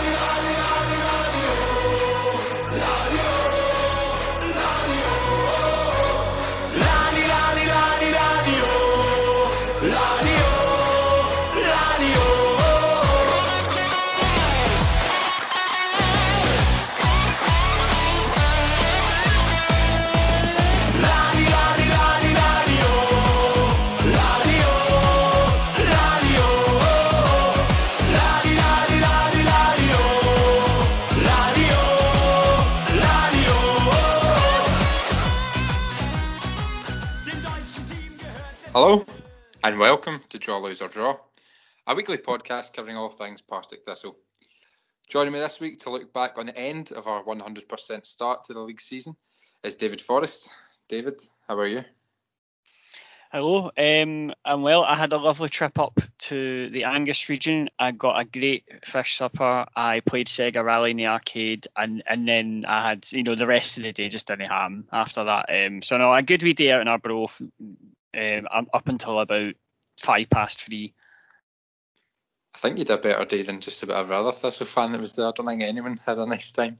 Ali, Ali, Ali. Hello, and welcome to Draw, Lose or Draw, a weekly podcast covering all things Partick Thistle. Joining me this week to look back on the end of our 100% start to the league season is David Forrest. David, how are you? Hello, um, I'm well. I had a lovely trip up to the Angus region. I got a great fish supper. I played Sega Rally in the arcade, and, and then I had, you know, the rest of the day just didn't ham after that. Um, so no, a good wee day out in Arbroath um, up until about five past three. I think you did a better day than just about every other Thistle fan that was there. I don't think anyone had a nice time.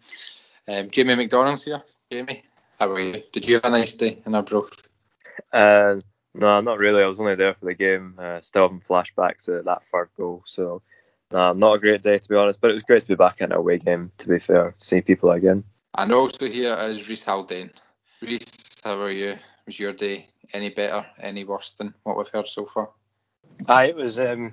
Um, Jamie McDonald's here. Jamie, how are you? Did you have a nice day in Arbroath? Uh, no, not really. I was only there for the game. Uh, still having flashbacks to that third goal. So, no, not a great day to be honest. But it was great to be back in a away game. To be fair, seeing people again. And also here is Reese Haldane. Reese, how are you? Was your day any better, any worse than what we've heard so far? Aye, it was. Um,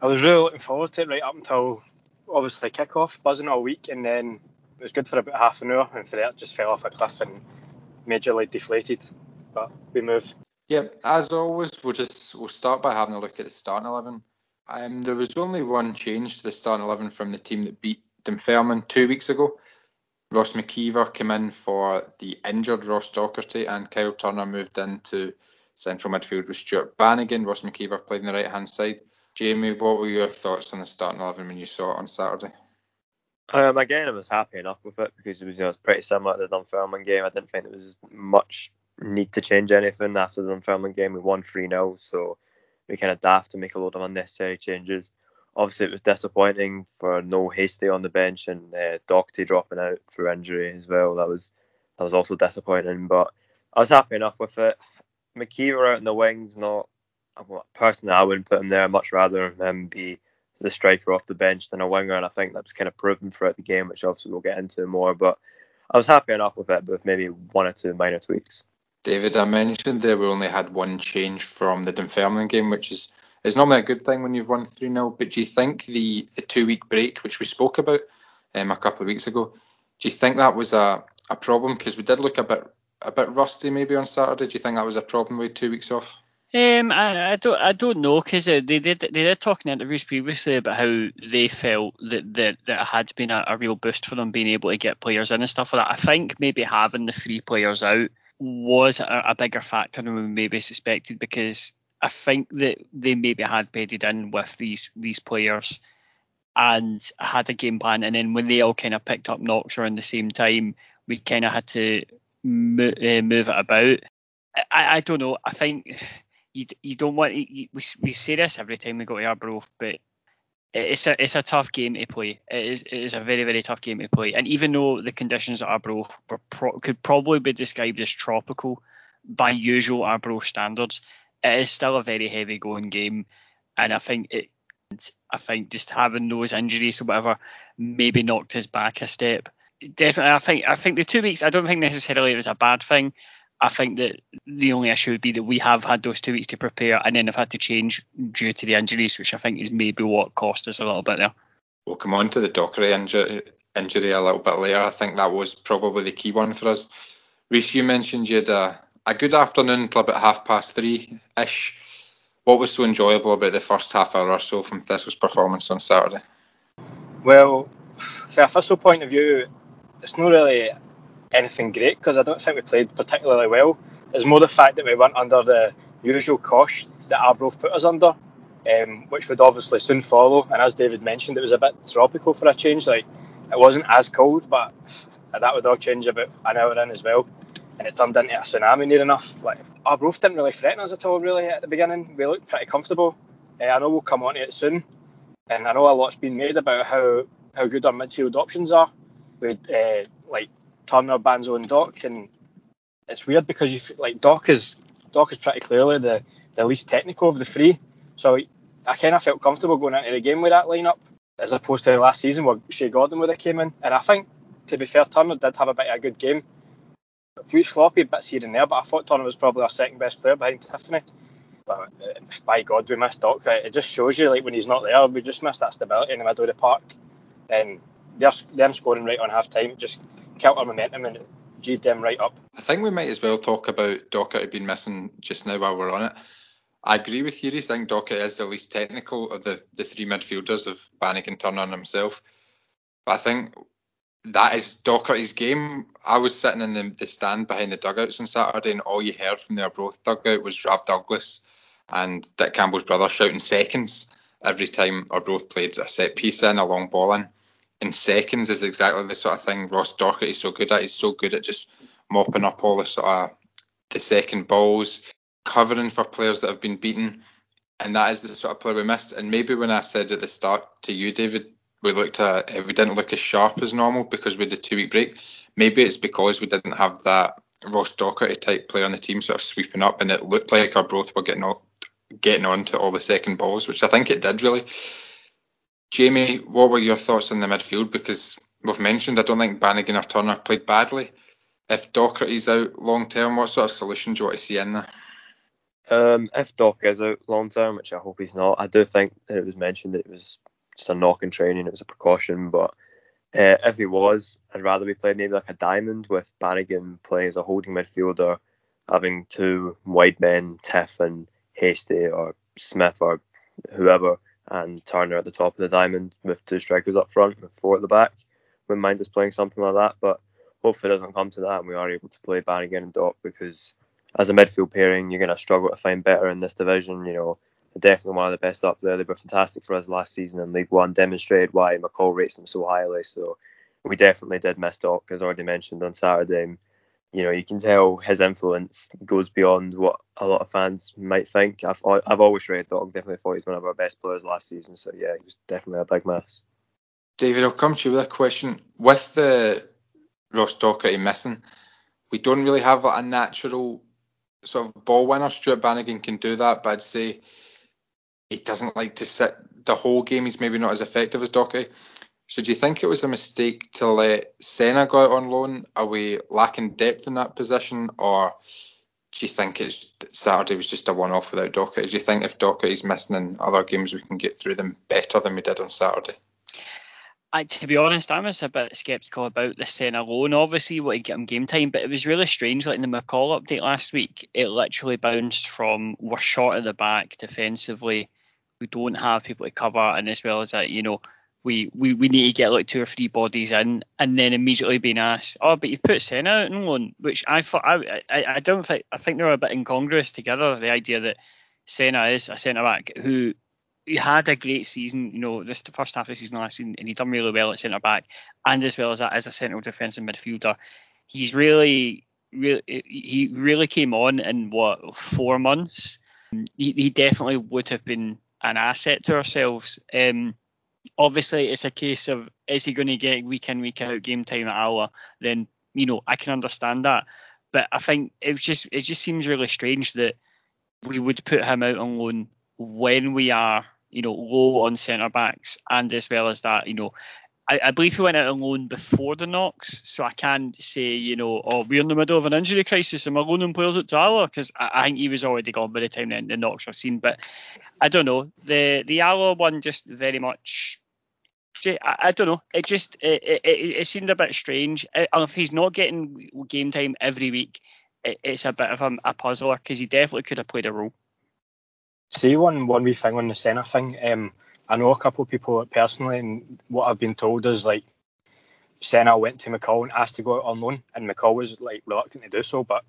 I was really looking forward to it right up until obviously kick-off, buzzing all week, and then it was good for about half an hour, and for that just fell off a cliff and majorly deflated. But we move. Yep, as always, we'll just we'll start by having a look at the starting eleven. Um, there was only one change to the starting eleven from the team that beat Dunfermline two weeks ago. Ross McKeever came in for the injured Ross Docherty, and Kyle Turner moved into central midfield with Stuart Bannigan. Ross McKeever played on the right hand side. Jamie, what were your thoughts on the starting eleven when you saw it on Saturday? Um, again, I was happy enough with it because it was, you know, it was pretty similar to the Dunfermline game. I didn't think there was much need to change anything after the Dunfermline game. We won 3 0, so we kind of daft to make a lot of unnecessary changes obviously it was disappointing for no Hastie on the bench and uh, Docherty dropping out through injury as well. That was that was also disappointing, but I was happy enough with it. McKeever out in the wings, not personally I wouldn't put him there. I'd much rather him be the striker off the bench than a winger, and I think that was kind of proven throughout the game, which obviously we'll get into more. But I was happy enough with it, with maybe one or two minor tweaks. David, I mentioned there we only had one change from the Dunfermline game, which is is normally a good thing when you've won 3 0. But do you think the, the two week break, which we spoke about um, a couple of weeks ago, do you think that was a, a problem? Because we did look a bit a bit rusty maybe on Saturday. Do you think that was a problem with two weeks off? Um, I, I don't I don't know because uh, they did they did talk in interviews previously about how they felt that that, that it had been a, a real boost for them being able to get players in and stuff like that. I think maybe having the three players out was a, a bigger factor than we maybe suspected because I think that they maybe had bedded in with these these players and had a game plan, and then when they all kind of picked up knocks around the same time, we kind of had to mo- uh, move it about. I, I don't know. I think you you don't want you, we we say this every time we go to Arbroath, but it's a it's a tough game to play. It is it is a very very tough game to play. And even though the conditions at Arbroath pro- could probably be described as tropical by usual Arbroath standards, it is still a very heavy going game, and I think it. I think just having those injuries or whatever maybe knocked his back a step. Definitely, I think I think the two weeks. I don't think necessarily it was a bad thing. I think that the only issue would be that we have had those two weeks to prepare and then have had to change due to the injuries, which I think is maybe what cost us a little bit there. We'll come on to the Docherty injury, injury a little bit later. I think that was probably the key one for us. Reese, you mentioned you had a, a good afternoon until about half past three ish. What was so enjoyable about the first half hour or so from Thistle's performance on Saturday? Well, from a Thistle point of view, it's not really anything great because I don't think we played particularly well. It's more the fact that we went under the usual cosh that Arbroath put us under, um, which would obviously soon follow. And as David mentioned, it was a bit tropical for a change. Like it wasn't as cold, but that would all change about an hour in as well and it turned into a tsunami near enough. Like Arbroath didn't really threaten us at all, really, at the beginning. We looked pretty comfortable. Uh, I know we'll come on to it soon, and I know a lot's been made about how how good our midfield options are with uh, like Turner, Banzo, and Doc, and it's weird because you like Doc is Doc is pretty clearly the, the least technical of the three, so I kind of felt comfortable going into the game with that lineup as opposed to last season where Shay Gordon would have came in, and I think to be fair, Turner did have a bit of a good game. A few sloppy bits here and there, but I thought Turner was probably our second best player behind Tiffoney. But uh, by God, we missed Doc. It just shows you, like when he's not there, we just missed that stability in the middle of the park. And they're them scoring right on half time just killed our momentum and G'd them right up. I think we might as well talk about Docherty being missing just now while we're on it. I agree with you. I think Docherty is the least technical of the, the three midfielders of Bannigan, Turner, and himself. But I think that is Docherty's game. I was sitting in the, the stand behind the dugouts on Saturday, and all you heard from the Arbroath dugout was Rob Douglas and Dick Campbell's brother shouting seconds every time Arbroath played a set piece in, a long ball in. And seconds is exactly the sort of thing Ross Docherty is so good at. He's so good at just mopping up all the sort of the second balls, covering for players that have been beaten. And that is the sort of player we missed. And maybe when I said at the start to you, David, we looked at we didn't look as sharp as normal because we had a two week break. Maybe it's because we didn't have that Ross Docherty type player on the team sort of sweeping up, and it looked like Arbroath were getting on, getting on to all the second balls, which I think it did really. Jamie, what were your thoughts on the midfield? Because we've mentioned I don't think Bannigan or Turner played badly. If Docherty's out long term, what sort of solution do you want to see in there? Um, if Doc is out long term, which I hope he's not, I do think it was mentioned that it was just a knock in training, it was a precaution. But uh, if he was, I'd rather we played maybe like a diamond with Bannigan playing as a holding midfielder, having two wide men, Tiff and Hastie or Smith or whoever, and Turner at the top of the diamond with two strikers up front, and four at the back. Wouldn't mind us playing something like that, but hopefully it doesn't come to that and we are able to play Bannigan and Doc because as a midfield pairing, you're going to struggle to find better in this division. You know, definitely one of the best up there. They were fantastic for us last season in League One, demonstrated why McCall rates them so highly. So we definitely did miss Doc, as already mentioned on Saturday. You know, you can tell his influence goes beyond what a lot of fans might think. I've I've always rated Doc. Definitely thought he's one of our best players last season. So yeah, he was definitely a big miss. David, I'll come to you with a question. With the Ross Docherty missing, we don't really have a natural sort of ball winner. Stuart Bannigan can do that, but I'd say he doesn't like to sit the whole game. He's maybe not as effective as Docherty. So do you think it was a mistake to let Senna go out on loan? Are we lacking depth in that position, or do you think it's Saturday was just a one-off without Docherty? Do you think if Docherty's missing in other games, we can get through them better than we did on Saturday? I, to be honest, I was a bit sceptical about the Senna loan. Obviously, what to get him game time, but it was really strange. Like in the McCall update last week, it literally bounced from we're short at the back defensively, we don't have people to cover, and as well as that, you know, we, we, we need to get like two or three bodies in, and then immediately being asked, oh, but you've put Senna out on loan, which I thought I, I I don't think I think they're a bit incongruous together. The idea that Senna is a centre back who he had a great season, you know, this the first half of the season last season, and he done really well at centre back, and as well as that as a central defensive midfielder. He's really, really, he really came on in what four months. He, he definitely would have been an asset to ourselves. Um, obviously it's a case of is he going to get week in week out game time at Alloa? Then you know I can understand that, but I think it just it just seems really strange that we would put him out on loan when we are you know low on centre backs and as well as that you know I, I, believe he went out on loan before the knocks, so I can't say, you know, oh, we're in the middle of an injury crisis and we're loaning players at Alloa because I, I, think he was already gone by the time the, the knocks were seen. But I don't know. The the Alloa one just very much. I, I don't know. It just it, it, it, seemed a bit strange. If he's not getting game time every week, it, it's a bit of a, a puzzler because he definitely could have played a role. See one one wee thing on the centre thing. Um, I know a couple of people personally, and what I've been told is like Senna went to McCall and asked to go out on loan, and McCall was like reluctant to do so. But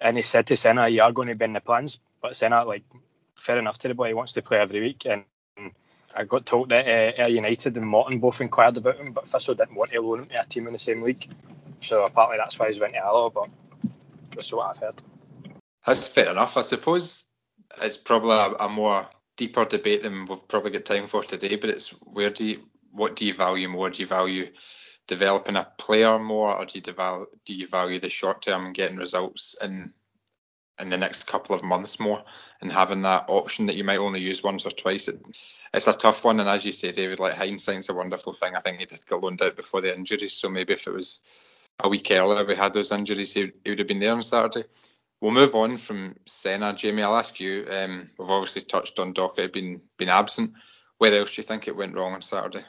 and he said to Senna, "You are going to bend the plans." But Senna, like, fair enough to the boy, he wants to play every week. And I got told that uh, Ayr United and Morton both inquired about him, but Thistle didn't want to loan him to a team in the same league. So apparently that's why he's went to Alloa. But that's what I've heard. That's fair enough. I suppose it's probably a, a more deeper debate than we've probably got time for today. But it's where do you what do you value more? Do you value developing a player more, or do you, deval- do you value the short term and getting results in in the next couple of months more, and having that option that you might only use once or twice? It, it's a tough one, and as you say, David, like hindsight's a wonderful thing. I think he did get loaned out before the injuries, so maybe if it was a week earlier we had those injuries, he, he would have been there on Saturday. We'll move on from Senna. Jamie, I'll ask you. Um, we've obviously touched on Docherty being been absent. Where else do you think it went wrong on Saturday?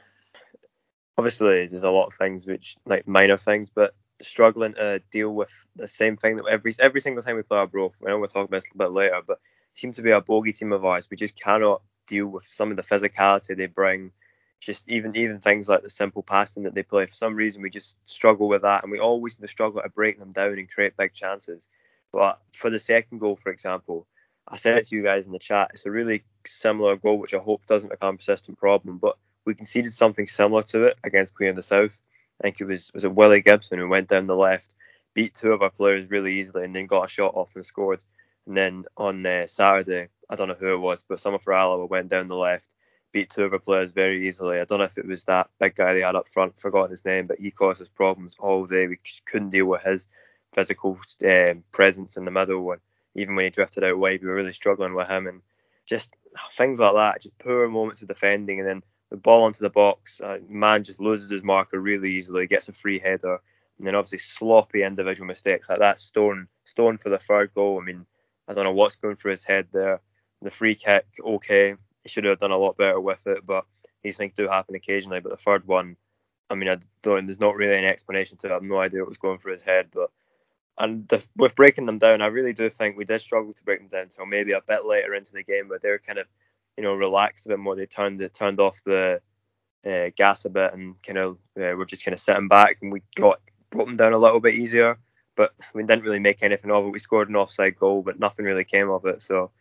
Obviously, there's a lot of things which like minor things, but struggling to deal with the same thing that every every single time we play Arbroath. I know we'll talk about this a bit later, but seems to be a bogey team of ours. We just cannot deal with some of the physicality they bring. Just even even things like the simple passing that they play. For some reason, we just struggle with that, and we always struggle to break them down and create big chances. But for the second goal, for example, I said it to you guys in the chat. It's a really similar goal, which I hope doesn't become a persistent problem. But we conceded something similar to it against Queen of the South. I think it was was it Willie Gibson who went down the left, beat two of our players really easily, and then got a shot off and scored. And then on uh, Saturday, I don't know who it was, but for Alloa went down the left, beat two of our players very easily. I don't know if it was that big guy they had up front, forgotten his name, but he caused us problems all day. We couldn't deal with his physical um, presence in the middle. And even when he drifted out wide, we were really struggling with him. And just things like that, just poor moments of defending. And then the ball onto the box, uh, man just loses his marker really easily, gets a free header. And then obviously sloppy individual mistakes like that. Stone, Stone for the third goal. I mean, I don't know what's going through his head there. The free kick, okay, he should have done a lot better with it, but these things do happen occasionally. But the third one, I mean, I don't. There's not really an explanation to it. I have no idea what was going through his head, but and the, with breaking them down, I really do think we did struggle to break them down until maybe a bit later into the game, where they're kind of, you know, relaxed a bit more. They turned it turned off the uh, gas a bit and kind of uh, we're just kind of sitting back, and we got brought them down a little bit easier. But we didn't really make anything of it. We scored an offside goal, but nothing really came of it. So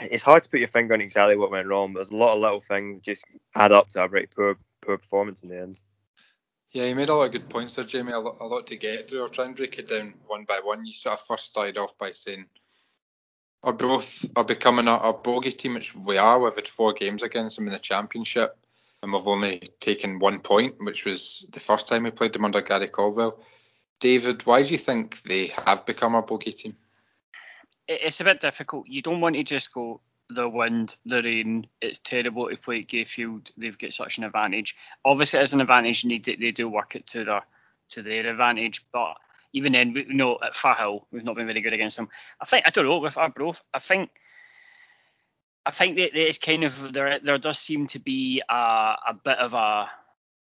it's hard to put your finger on exactly what went wrong. But there's a lot of little things just add up to a very poor poor performance in the end. Yeah, you made a lot of good points there, Jamie. A lot, a lot to get through. I'll try and break it down one by one. You sort of first started off by saying Arbroath are becoming a, a bogey team, which we are. We've had four games against them in the championship, and we've only taken one point, which was the first time we played them under Gary Caldwell. David, why do you think they have become a bogey team? It's a bit difficult. You don't want to just go, the wind, the rain. It's terrible to play at Gayfield. They've got such an advantage. Obviously, as an advantage, they, they do work it to their to their advantage. But even then, we, know, at Firhill, we've not been very good against them. I think I don't know with our Arbroath. I think I think that it's kind of there. There does seem to be a, a bit of a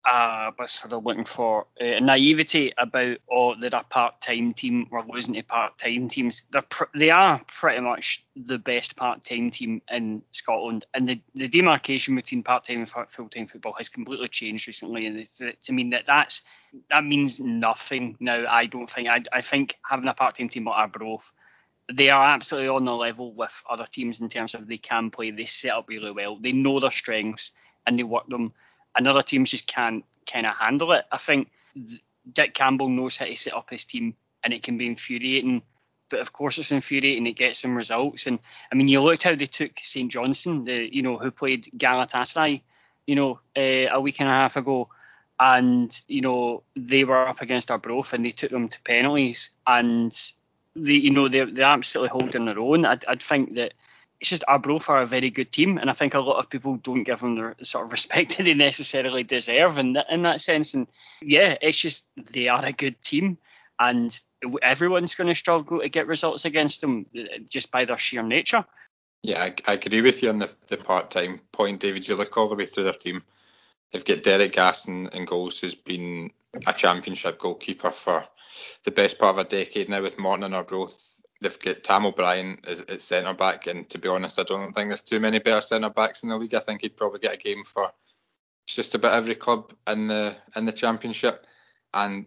uh, what's sort of looking for. Uh, naivety about oh they're a part-time team. We're losing to part-time teams. They're pr- they are pretty much the best part-time team in Scotland. And the, the demarcation between part-time and full-time football has completely changed recently. And it's, to mean that that's that means nothing. Now I don't think I, I think having a part-time team like Arbroath they are absolutely on the level with other teams in terms of they can play. They set up really well. They know their strengths and they work them and other teams just can't kind of handle it. I think Dick Campbell knows how to set up his team, and it can be infuriating. But of course, it's infuriating. It gets some results, and I mean, you looked how they took St Johnstone, the you know who played Galatasaray, you know, uh, a week and a half ago, and you know they were up against Arbroath, and they took them to penalties, and they you know they're they're absolutely holding their own. I'd, I'd think that it's just Arbroath are a very good team, and I think a lot of people don't give them the sort of respect that they necessarily deserve in that, in that sense. And yeah, it's just they are a good team, and everyone's going to struggle to get results against them uh, just by their sheer nature. Yeah, I, I agree with you on the, the part time point, David. You look all the way through their team. They've got Derek Gaston in goals, who's been a championship goalkeeper for the best part of a decade now with Morton and Arbroath they've got Tam O'Brien as centre back, and to be honest, I don't think there's too many better centre backs in the league. I think he'd probably get a game for just about every club in the in the championship. And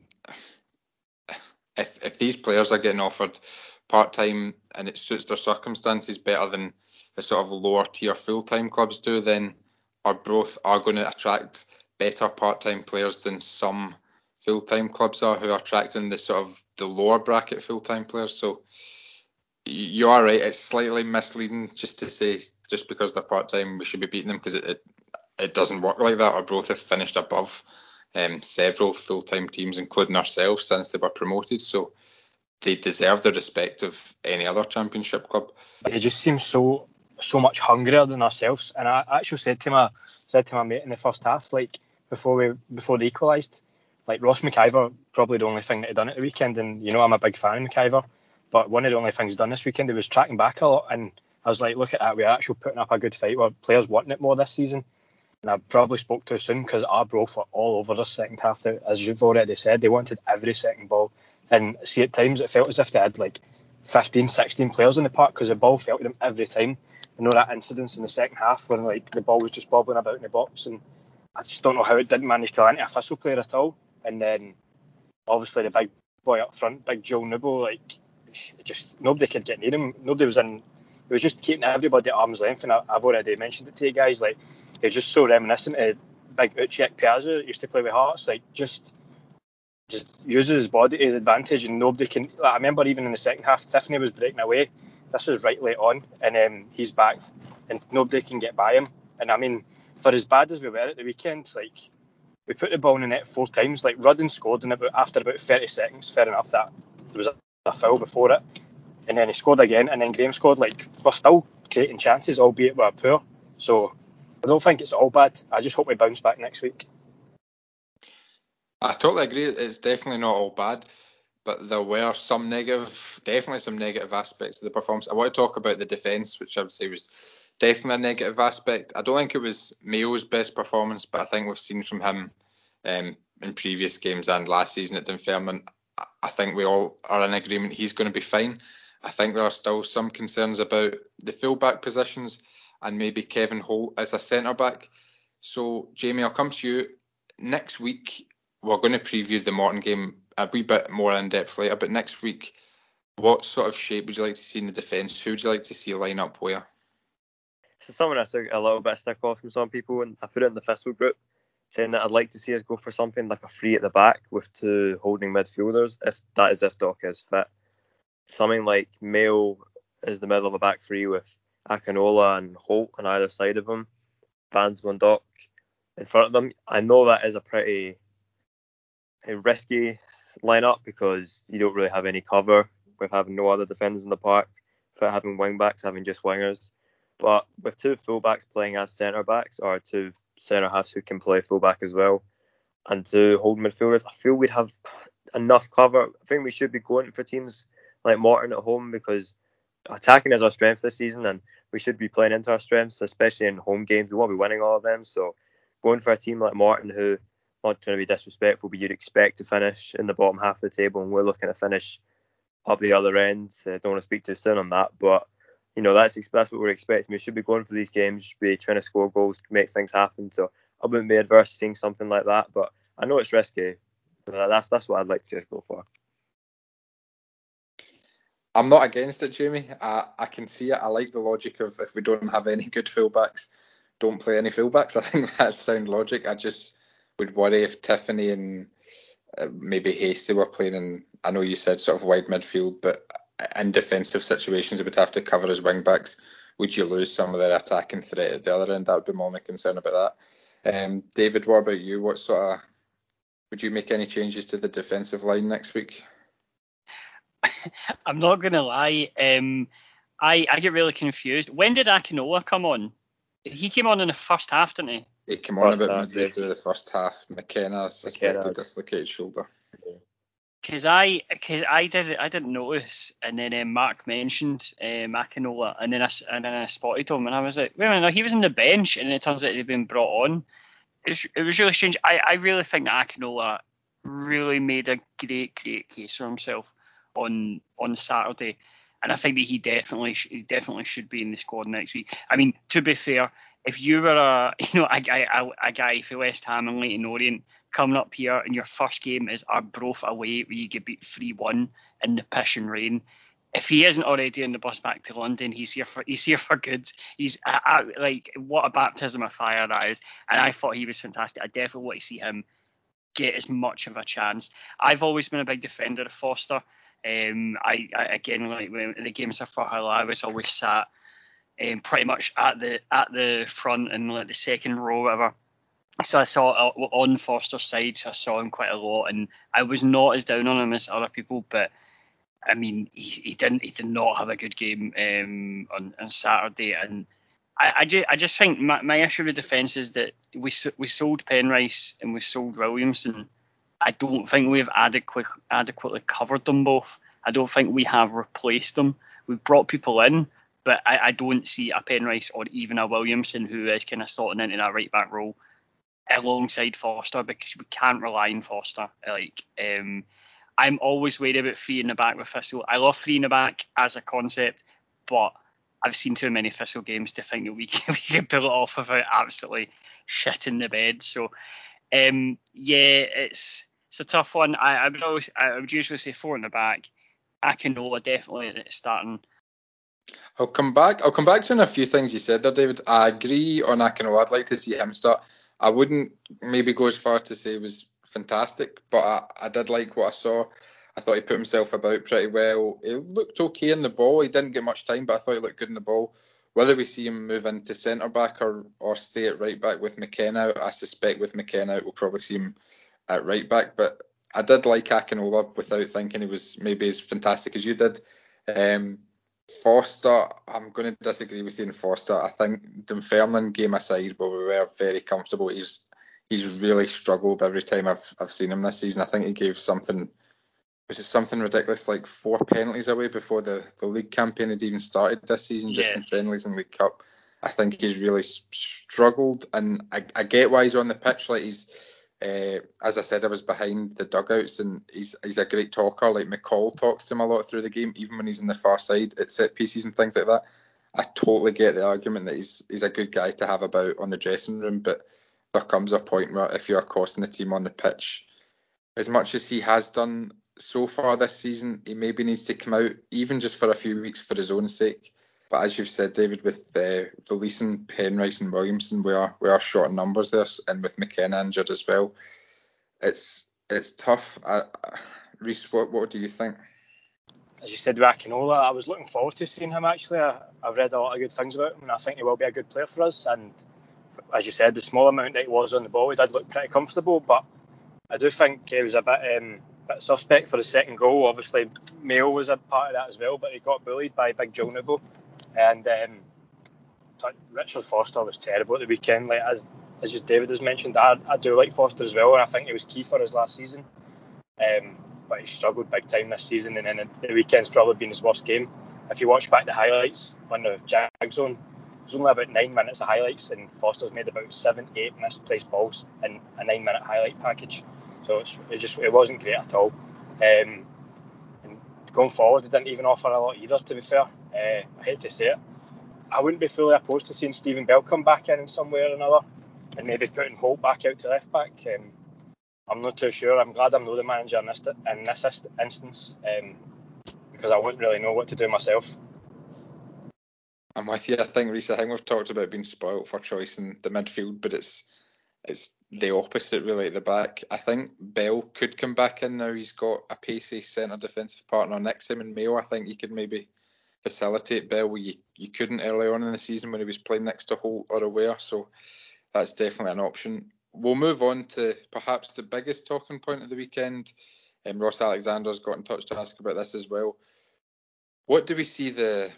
if if these players are getting offered part time and it suits their circumstances better than the sort of lower tier full time clubs do, then Arbroath are going to attract better part time players than some full time clubs are who are attracting the sort of the lower bracket full time players. So you are right. It's slightly misleading just to say just because they're part time we should be beating them because it, it, it doesn't work like that. Arbroath have finished above um, several full time teams, including ourselves, since they were promoted. So they deserve the respect of any other championship club. They just seem so so much hungrier than ourselves. And I actually said to my said to my mate in the first half, like before we before they equalised, like Ross McIver, probably the only thing that he done at the weekend. And you know I'm a big fan of McIver, but one of the only things done this weekend, he was tracking back a lot. And I was like, look at that, we're actually putting up a good fight. Where players wanting it more this season. And I probably spoke too soon because our Arbroath were all over the second half. As you've already said, they wanted every second ball. And see, at times it felt as if they had like 15, 16 players in the park because the ball felt them every time. I know that incident in the second half when like the ball was just bobbling about in the box, and I just don't know how it didn't manage to land a Thistle player at all. And then obviously the big boy up front, Big Joe Nouble, like just nobody could get near him. Nobody was in. He was just keeping everybody at arm's length, and I, have already mentioned it to you guys. Like was just so reminiscent of Big Uche Ikpeazu used to play with Hearts. Like just just uses his body to his advantage, and nobody can. Like, I remember even in the second half, Tiffoney was breaking away, this was right late on, and um, he's back, and nobody can get by him. And I mean, for as bad as we were at the weekend, like we put the ball in the net four times. Like Rudden scored in about after about 30 seconds. Fair enough that there was a, foul before it, and then he scored again, and then Graham scored. Like we're still creating chances, albeit we're poor. So I don't think it's all bad. I just hope we bounce back next week. I totally agree. It's definitely not all bad but there were some negative, definitely some negative aspects of the performance. I want to talk about the defence, which I would say was definitely a negative aspect. I don't think it was Mayo's best performance, but I think we've seen from him um, in previous games and last season at Dunfermline. I think we all are in agreement he's going to be fine. I think there are still some concerns about the fullback positions and maybe Kevin Holt as a centre back. So, Jamie, I'll come to you. Next week, we're going to preview the Morton game a wee bit more in depth later. But next week, what sort of shape would you like to see in the defence? Who would you like to see line up where? Is something I took a little bit of stick off from some people, and I put it in the Thistle group, saying that I'd like to see us go for something like a free at the back with two holding midfielders, if that is if Doc is fit. Something like Mayo is the middle of a back three with Akinola and Holt on either side of him, Bandsman Doc in front of them. I know that is a pretty a risky lineup because you don't really have any cover with having no other defenders in the park, for having wing backs, having just wingers. But with two fullbacks playing as centre backs or two centre halves who can play fullback as well, and two hold midfielders, I feel we'd have enough cover. I think we should be going for teams like Morton at home because attacking is our strength this season, and we should be playing into our strengths, especially in home games. We want to be winning all of them. So going for a team like Morton who not trying to be disrespectful, but you'd expect to finish in the bottom half of the table, and we're looking to finish up the other end. I uh, don't want to speak too soon on that, but you know that's that's what we're expecting. We should be going for these games, be trying to score goals, make things happen. So I wouldn't be adverse to seeing something like that, but I know it's risky. That's that's what I'd like to see us go for. I'm not against it, Jamie. I, I can see it. I like the logic of if we don't have any good fullbacks, don't play any fullbacks. I think that's sound logic. I just would worry if Tiffoney and uh, maybe Hastie were playing in. I know you said sort of wide midfield, but in defensive situations, they would have to cover as wing backs. Would you lose some of their attacking threat at the other end? That would be my only concern about that. Um, David, what about you? What sort of would you make any changes to the defensive line next week? I'm not gonna lie. Um, I I get really confused. When did Akinola come on? He came on in the first half, didn't he? He came on about midway through the first half. McKenna suspected McKenna. dislocated shoulder. Because I, cause I did, I didn't notice, and then um, Mark mentioned uh, Akinola, and then I, and then I spotted him, and I was like, wait a minute, he was in the bench, and it turns out he'd been brought on. It was, it was really strange. I, I really think that Akinola really made a great, great case for himself on on Saturday, and I think that he definitely, he definitely should be in the squad next week. I mean, to be fair, if you were a you know a guy a, a guy for West Ham and Leyton Orient coming up here and your first game is Arbroath away where you get beat three one in the piss and rain. If he isn't already on the bus back to London, he's here for he's here for good. He's like what a baptism of fire that is, and I thought he was fantastic. I definitely want to see him get as much of a chance. I've always been a big defender of Foster. Um, I, I again like when the games are Firhill, I was always sat um, pretty much at the at the front and like the second row, whatever. So I saw uh, on Foster's side, so I saw him quite a lot, and I was not as down on him as other people, but I mean, he, he didn't he did not have a good game um, on, on Saturday, and I, I, just, I just think my, my issue with defence is that we we sold Penrice and we sold Williamson. I don't think we've adequate, adequately covered them both. I don't think we have replaced them. We've brought people in, but I, I don't see a Penrice or even a Williamson who is kind of sorting into that right back role alongside Foster because we can't rely on Foster. Like, um, I'm always worried about three in the back with Thistle. I love three in the back as a concept, but I've seen too many Thistle games to think that we can, we can pull it off without absolutely shitting the bed. So, um, yeah, it's it's a tough one. I, I would always I would usually say four in the back. Akinola definitely starting. I'll come back. I'll come back to a few things you said there, David. I agree on Akinola. I'd like to see him start. I wouldn't maybe go as far to say it was fantastic, but I, I did like what I saw. I thought he put himself about pretty well. He looked okay in the ball. He didn't get much time, but I thought he looked good in the ball. Whether we see him move into centre back or, or stay at right back with McKenna, I suspect with McKenna we'll probably see him at right back. But I did like Akinola without thinking he was maybe as fantastic as you did. Um, Foster, I'm going to disagree with you in Foster. I think Dunfermline game aside, where we were very comfortable, he's he's really struggled every time I've I've seen him this season. I think he gave something was it something ridiculous like four penalties away before the, the league campaign had even started this season, just yeah. in friendlies and League Cup. I think he's really struggled, and I, I get why he's on the pitch. Like he's, uh, as I said, I was behind the dugouts, and he's he's a great talker. Like McCall talks to him a lot through the game, even when he's in the far side at set pieces and things like that. I totally get the argument that he's he's a good guy to have about on the dressing room, but there comes a point where if you're costing the team on the pitch, as much as he has done so far this season, he maybe needs to come out even just for a few weeks for his own sake. But as you've said, David, with uh, releasing Penrice and Williamson, we are we are short in numbers there, and with McKenna injured as well, it's it's tough. Uh, Reese, what what do you think? As you said, Akinola, I was looking forward to seeing him. Actually, I, have read a lot of good things about him, and I think he will be a good player for us. And as you said, the small amount that he was on the ball, he did look pretty comfortable. But I do think he was a bit um, bit suspect for the second goal. Obviously, Mayo was a part of that as well, but he got bullied by Big Joe Nouble. And um, Richard Foster was terrible at the weekend. Like as as David has mentioned, I, I do like Foster as well, and I think he was key for us last season. Um, but he struggled big time this season, and then the weekend's probably been his worst game. If you watch back the highlights on the Jag zone, there's only about nine minutes of highlights, and Foster's made about seven, eight misplaced balls in a nine-minute highlight package. So it just it wasn't great at all. Um, going forward, they didn't even offer a lot either. To be fair, uh, I hate to say it, I wouldn't be fully opposed to seeing Stephen Bell come back in in some way or another, and maybe putting Holt back out to left back. Um, I'm not too sure. I'm glad I'm not the manager in this in this instance um, because I wouldn't really know what to do myself. I'm with you. I think Reese, I think we've talked about being spoilt for choice in the midfield, but it's it's the opposite really at the back. I think Bell could come back in now. He's got a pacey centre defensive partner next to him in Mayo. I think he could maybe facilitate Bell where you, you couldn't early on in the season when he was playing next to Holt or O'Ware. So that's definitely an option. We'll move on to perhaps the biggest talking point of the weekend. Um, Ross Alexander's got in touch to ask about this as well. What do we see the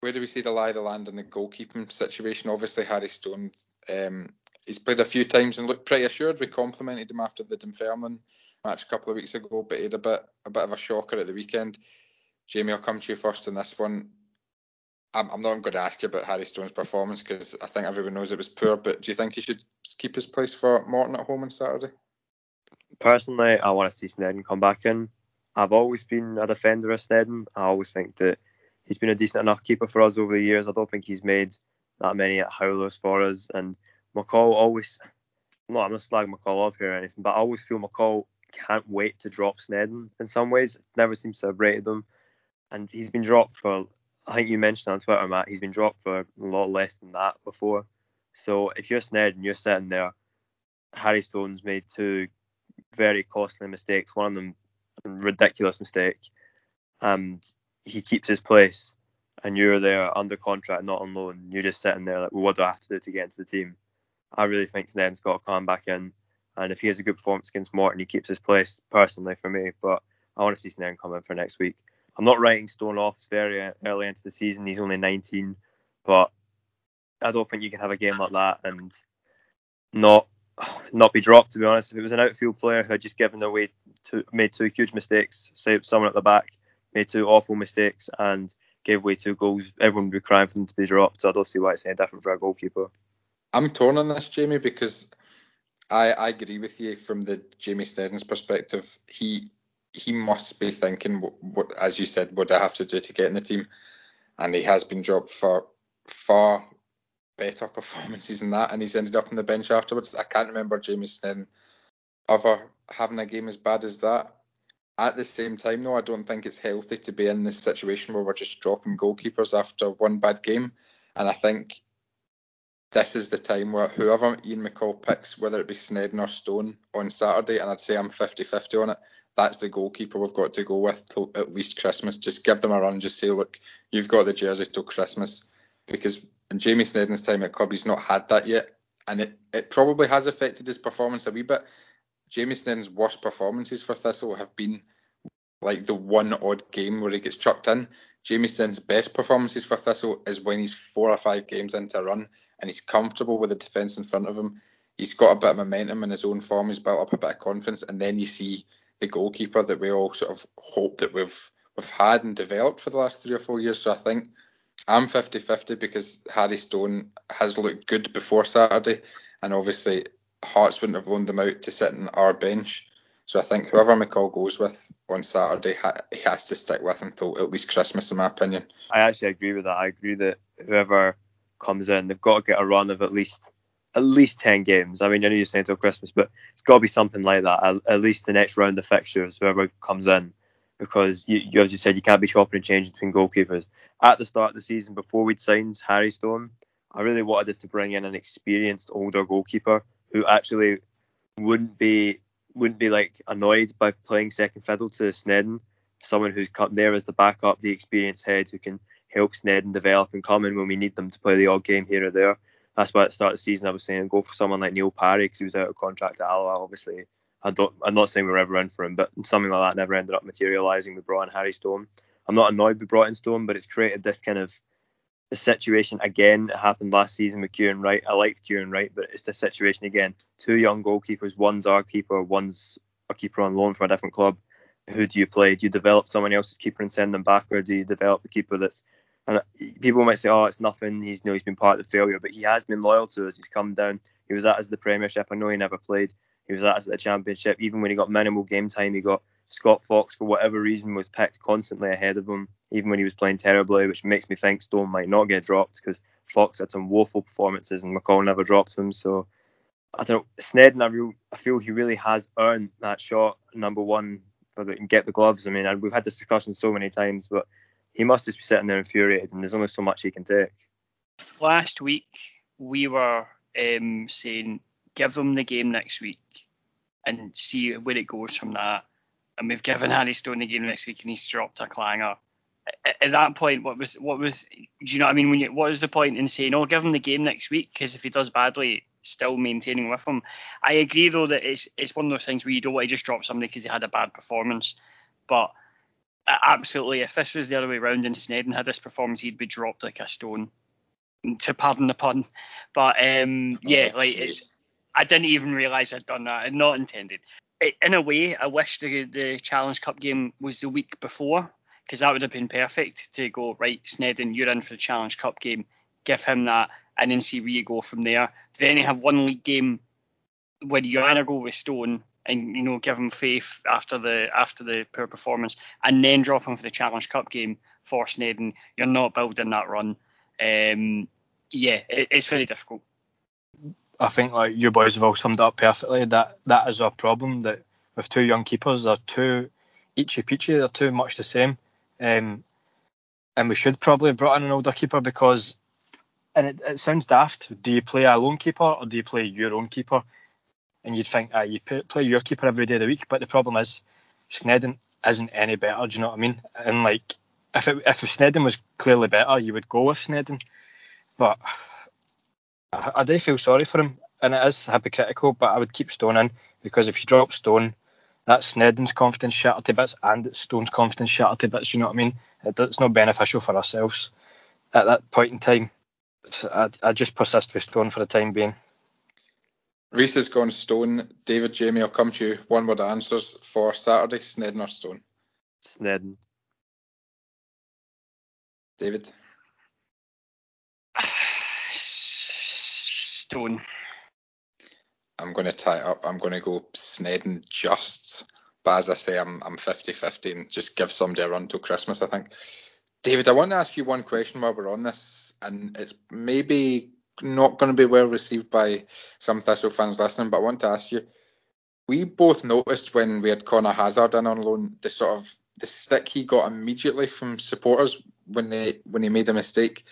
where do we see the lie of the land in the goalkeeping situation? Obviously, Harry Stone um, he's played a few times and looked pretty assured. We complimented him after the Dunfermline match a couple of weeks ago, but he had a bit a bit of a shocker at the weekend. Jamie, I'll come to you first on this one. I'm, I'm not going to ask you about Harry Stone's performance because I think everyone knows it was poor. But do you think he should keep his place for Morton at home on Saturday? Personally, I want to see Sneddon come back in. I've always been a defender of Sneddon. I always think that he's been a decent enough keeper for us over the years. I don't think he's made that many at howlers for us, and McCall always, no, I'm not slagging McCall off here or anything, but I always feel McCall can't wait to drop Sneddon in some ways. Never seems to have rated him. And he's been dropped for, I think you mentioned on Twitter, Matt, he's been dropped for a lot less than that before. So if you're Sneddon, you're sitting there, Harry Stone's made two very costly mistakes, one of them a ridiculous mistake, and he keeps his place. and you're there under contract, not on loan, you're just sitting there like, well, what do I have to do to get into the team? I really think Sneddon's got to come back in, and if he has a good performance against Morton, he keeps his place personally for me. But I want to see Sneddon come in for next week. I'm not writing Stone off. Very early into the season. He's only 19, but I don't think you can have a game like that and not not be dropped. To be honest, if it was an outfield player who had just given away two, made two huge mistakes, say someone at the back made two awful mistakes and gave away two goals, everyone would be crying for them to be dropped. So I don't see why it's any different for a goalkeeper. I'm torn on this, Jamie, because I, I agree with you from the Jamie Sneddon's perspective. He he must be thinking what, what, as you said, what do I have to do to get in the team, and he has been dropped for far better performances than that, and he's ended up on the bench afterwards. I can't remember Jamie Sneddon ever having a game as bad as that. At the same time, though, I don't think it's healthy to be in this situation where we're just dropping goalkeepers after one bad game. And I think this is the time where whoever Ian McCall picks, whether it be Sneddon or Stone on Saturday, and I'd say I'm 50 50 on it, that's the goalkeeper we've got to go with till at least Christmas. Just give them a run, just say, look, you've got the jersey till Christmas. Because in Jamie Sneddon's time at club, he's not had that yet. And it, it probably has affected his performance a wee bit. Jamie Sneddon's worst performances for Thistle have been like the one odd game where he gets chucked in. Jamie Sneddon's best performances for Thistle is when he's four or five games into a run and he's comfortable with the defence in front of him. He's got a bit of momentum in his own form. He's built up a bit of confidence, and then you see the goalkeeper that we all sort of hope that we've we've had and developed for the last three or four years. So I think I'm 50-50 because Harry Stone has looked good before Saturday, and obviously Hearts wouldn't have loaned him out to sit on our bench. So I think whoever McCall goes with on Saturday, he has to stick with until at least Christmas, in my opinion. I actually agree with that. I agree that whoever comes in, they've got to get a run of at least at least ten games. I mean, I know you're saying until Christmas, but it's got to be something like that. At, at, least the next round of fixtures, whoever comes in, because you, you, as you said, you can't be chopping and changing between goalkeepers. At the start of the season, before we'd signed Harry Stone, I really wanted us to bring in an experienced older goalkeeper who actually wouldn't be wouldn't be like annoyed by playing second fiddle to Sneddon. Someone who's there as the backup, the experienced head who can help Sneddon develop and come in when we need them to play the odd game here or there. That's why at the start of the season I was saying go for someone like Neil Parry because he was out of contract at Alloa. Obviously, I don't, I'm not saying we are ever in for him, but something like that never ended up materialising. We brought in Harry Stone. I'm not annoyed we brought in Stone, but it's created this kind of the situation again. It happened last season with Kieran Wright. I liked Kieran Wright, but it's the situation again. Two young goalkeepers. One's our keeper. One's a keeper on loan from a different club. Who do you play? Do you develop someone else's keeper and send them back, or do you develop the keeper that's and people might say, "Oh, it's nothing. He's you know he's been part of the failure, but he has been loyal to us. He's come down. He was at us the Premiership. I know he never played. He was at us at the Championship. Even when he got minimal game time, he got Scott Fox for whatever reason was picked constantly ahead of him, even when he was playing terribly, which makes me think Stone might not get dropped because Fox had some woeful performances and McCall never dropped him. So I don't know. Sneddon, I, I feel he really has earned that shot number one for the, get the gloves. I mean, we've had this discussion so many times, but he must just be sitting there infuriated, and there's only so much he can take. Last week we were um, saying give them the game next week and see where it goes from that. And we've given Harry Stone the game next week, and he's dropped a clanger. At, that point, what was what was do you know what I mean? When you, what was the point in saying, "Oh, give him the game next week"? Because if he does badly, still maintaining with him. I agree though that it's it's one of those things where you don't want to just drop somebody because he had a bad performance, but absolutely, if this was the other way around and Sneddon had this performance, he'd be dropped like a stone. To pardon the pun, but um, oh, yeah, like it's. I didn't even realise I'd done that. Not intended. In a way, I wish the the Challenge Cup game was the week before because that would have been perfect to go right. Sneddon, you're in for the Challenge Cup game. Give him that, and then see where you go from there. Then you have one league game where you either go with Stone and you know give him faith after the after the poor performance, and then drop him for the Challenge Cup game for Sneddon. You're not building that run. Um, yeah, it, it's very difficult. I think like you boys have all summed up perfectly. That that is a problem that with two young keepers, they're too eachy peachy. They're too much the same. Um, and we should probably have brought in an older keeper because, and it, it sounds daft. Do you play a loan keeper or do you play your own keeper? and you'd think, ah, you play your keeper every day of the week. But the problem is, Sneddon isn't any better. Do you know what I mean? And like, if it, if Sneddon was clearly better, you would go with Sneddon. But I, I do feel sorry for him, and it is hypocritical. But I would keep Stone in because if you drop Stone, that's Sneddon's confidence shattered to bits, and it's Stone's confidence shattered to bits. You know what I mean? It, it's not beneficial for ourselves at that point in time. So I, I just persist with Stone for the time being. Reese has gone Stone. David, Jamie, I'll come to you. One word answers for Saturday, Sneddon or Stone? Sneddon. David? Stone. I'm going to tie up. I'm going to go Sneddon just. But as I say, I'm I'm 50-50 and just give somebody a run till Christmas, I think. David, I want to ask you one question while we're on this, and it's maybe not going to be well received by some Thistle fans listening, but I want to ask you. We both noticed when we had Conor Hazard in on loan the sort of the stick he got immediately from supporters when they when he made a mistake.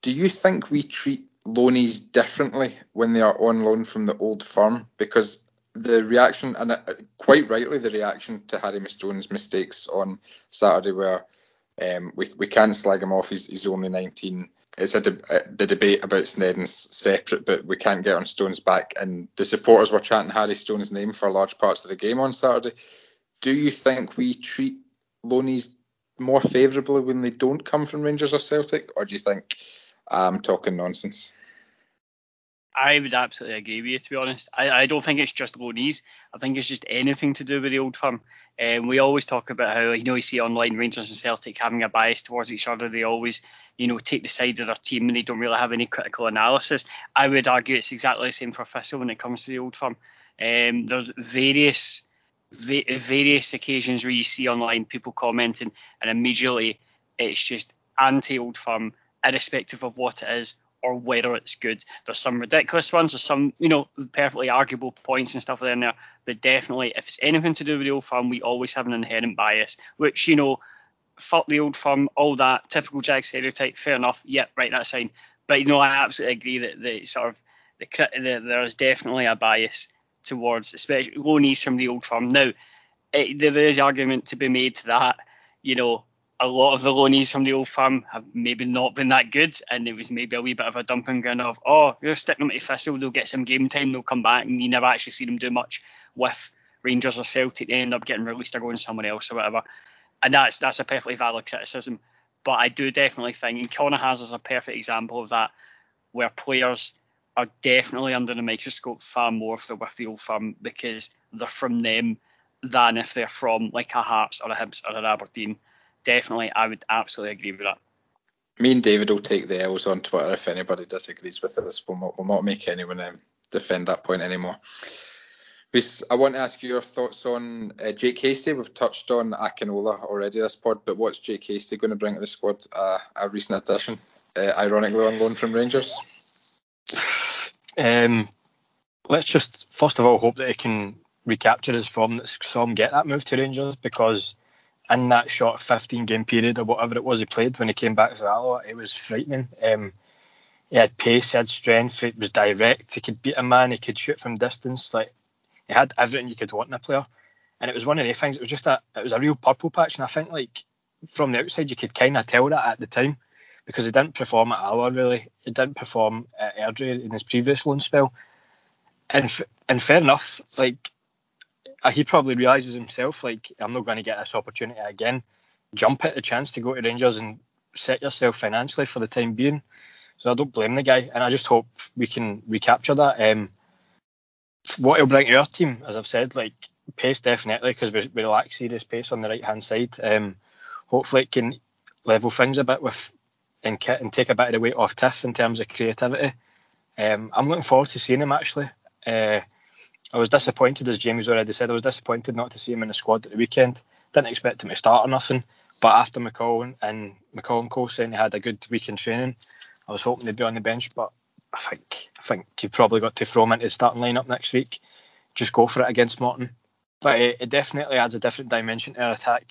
Do you think we treat loanees differently when they are on loan from the old firm? Because the reaction, and uh, quite rightly, the reaction to Harry Stone's mistakes on Saturday were um, we, we can't slag him off. He's, he's only 19. It's a de- uh, the debate about Sneddon's separate, but we can't get on Stone's back. And the supporters were chanting Harry Stone's name for large parts of the game on Saturday. Do you think we treat loanees more favourably when they don't come from Rangers or Celtic, or do you think I'm talking nonsense? I would absolutely agree with you, to be honest. I, I don't think it's just loanees. I think it's just anything to do with the old firm. Um, we always talk about how, you know, you see online Rangers and Celtic having a bias towards each other. They always, you know, take the side of their team and they don't really have any critical analysis. I would argue it's exactly the same for Thistle when it comes to the old firm. Um, there's various va- various occasions where you see online people commenting and immediately it's just anti old firm, irrespective of what it is or whether it's good. There's some ridiculous ones, there's some, you know, perfectly arguable points and stuff in there. But definitely, if it's anything to do with the old firm, we always have an inherent bias, which, you know, fuck the old firm, all that typical Jag stereotype. Fair enough. Yep, right, that's fine. But you know, I absolutely agree that the sort of the, the there is definitely a bias towards, especially loanees from the old firm. Now, it, there is argument to be made to that you know a lot of the loanees from the old firm have maybe not been that good, and it was maybe a wee bit of a dumping ground of, oh, you're sticking them to Thistle, they'll get some game time, they'll come back, and you never actually see them do much with Rangers or Celtic. They end up getting released or going somewhere else or whatever, and that's that's a perfectly valid criticism. But I do definitely think, and Conor has is a perfect example of that, where players are definitely under the microscope far more if they're with the old firm because they're from them than if they're from like a Hearts or a Hibs or an Aberdeen definitely, I would absolutely agree with that. Me and David will take the L's on Twitter if anybody disagrees with us. We'll not, we'll not make anyone um, defend that point anymore. Reese, I want to ask you your thoughts on uh, Jake Hastie. We've touched on Akinola already this pod, but what's Jake Hastie going to bring to the squad? Uh, a recent addition, uh, ironically on loan from Rangers. Um, let's just first of all hope that he can recapture his form that saw him get that move to Rangers because in that short 15 game period or whatever it was he played when he came back to Alloa, it was frightening. Um, he had pace, he had strength, it was direct, he could beat a man, he could shoot from distance, like he had everything you could want in a player. And it was one of the things, it was just a it was a real purple patch and I think like from the outside you could kinda tell that at the time because he didn't perform at Alloa really. He didn't perform at Airdrie in his previous loan spell. And and fair enough, like he probably realizes himself like I'm not going to get this opportunity again. Jump at the chance to go to Rangers and set yourself financially for the time being. So I don't blame the guy, and I just hope we can recapture that. Um, what he'll bring to our team, as I've said, like pace definitely because we, we lack serious pace on the right hand side. Um, hopefully it can level things a bit with and, and take a bit of the weight off Tiff in terms of creativity. Um, I'm looking forward to seeing him actually. Uh, I was disappointed, as Jamie's already said. I was disappointed not to see him in the squad at the weekend. Didn't expect him to start or nothing. But after McCall and McCall and Cole saying he had a good week in training, I was hoping they'd be on the bench. But I think I think you've probably got to throw him into the starting lineup next week. Just go for it against Morton. But it, it definitely adds a different dimension to our attack.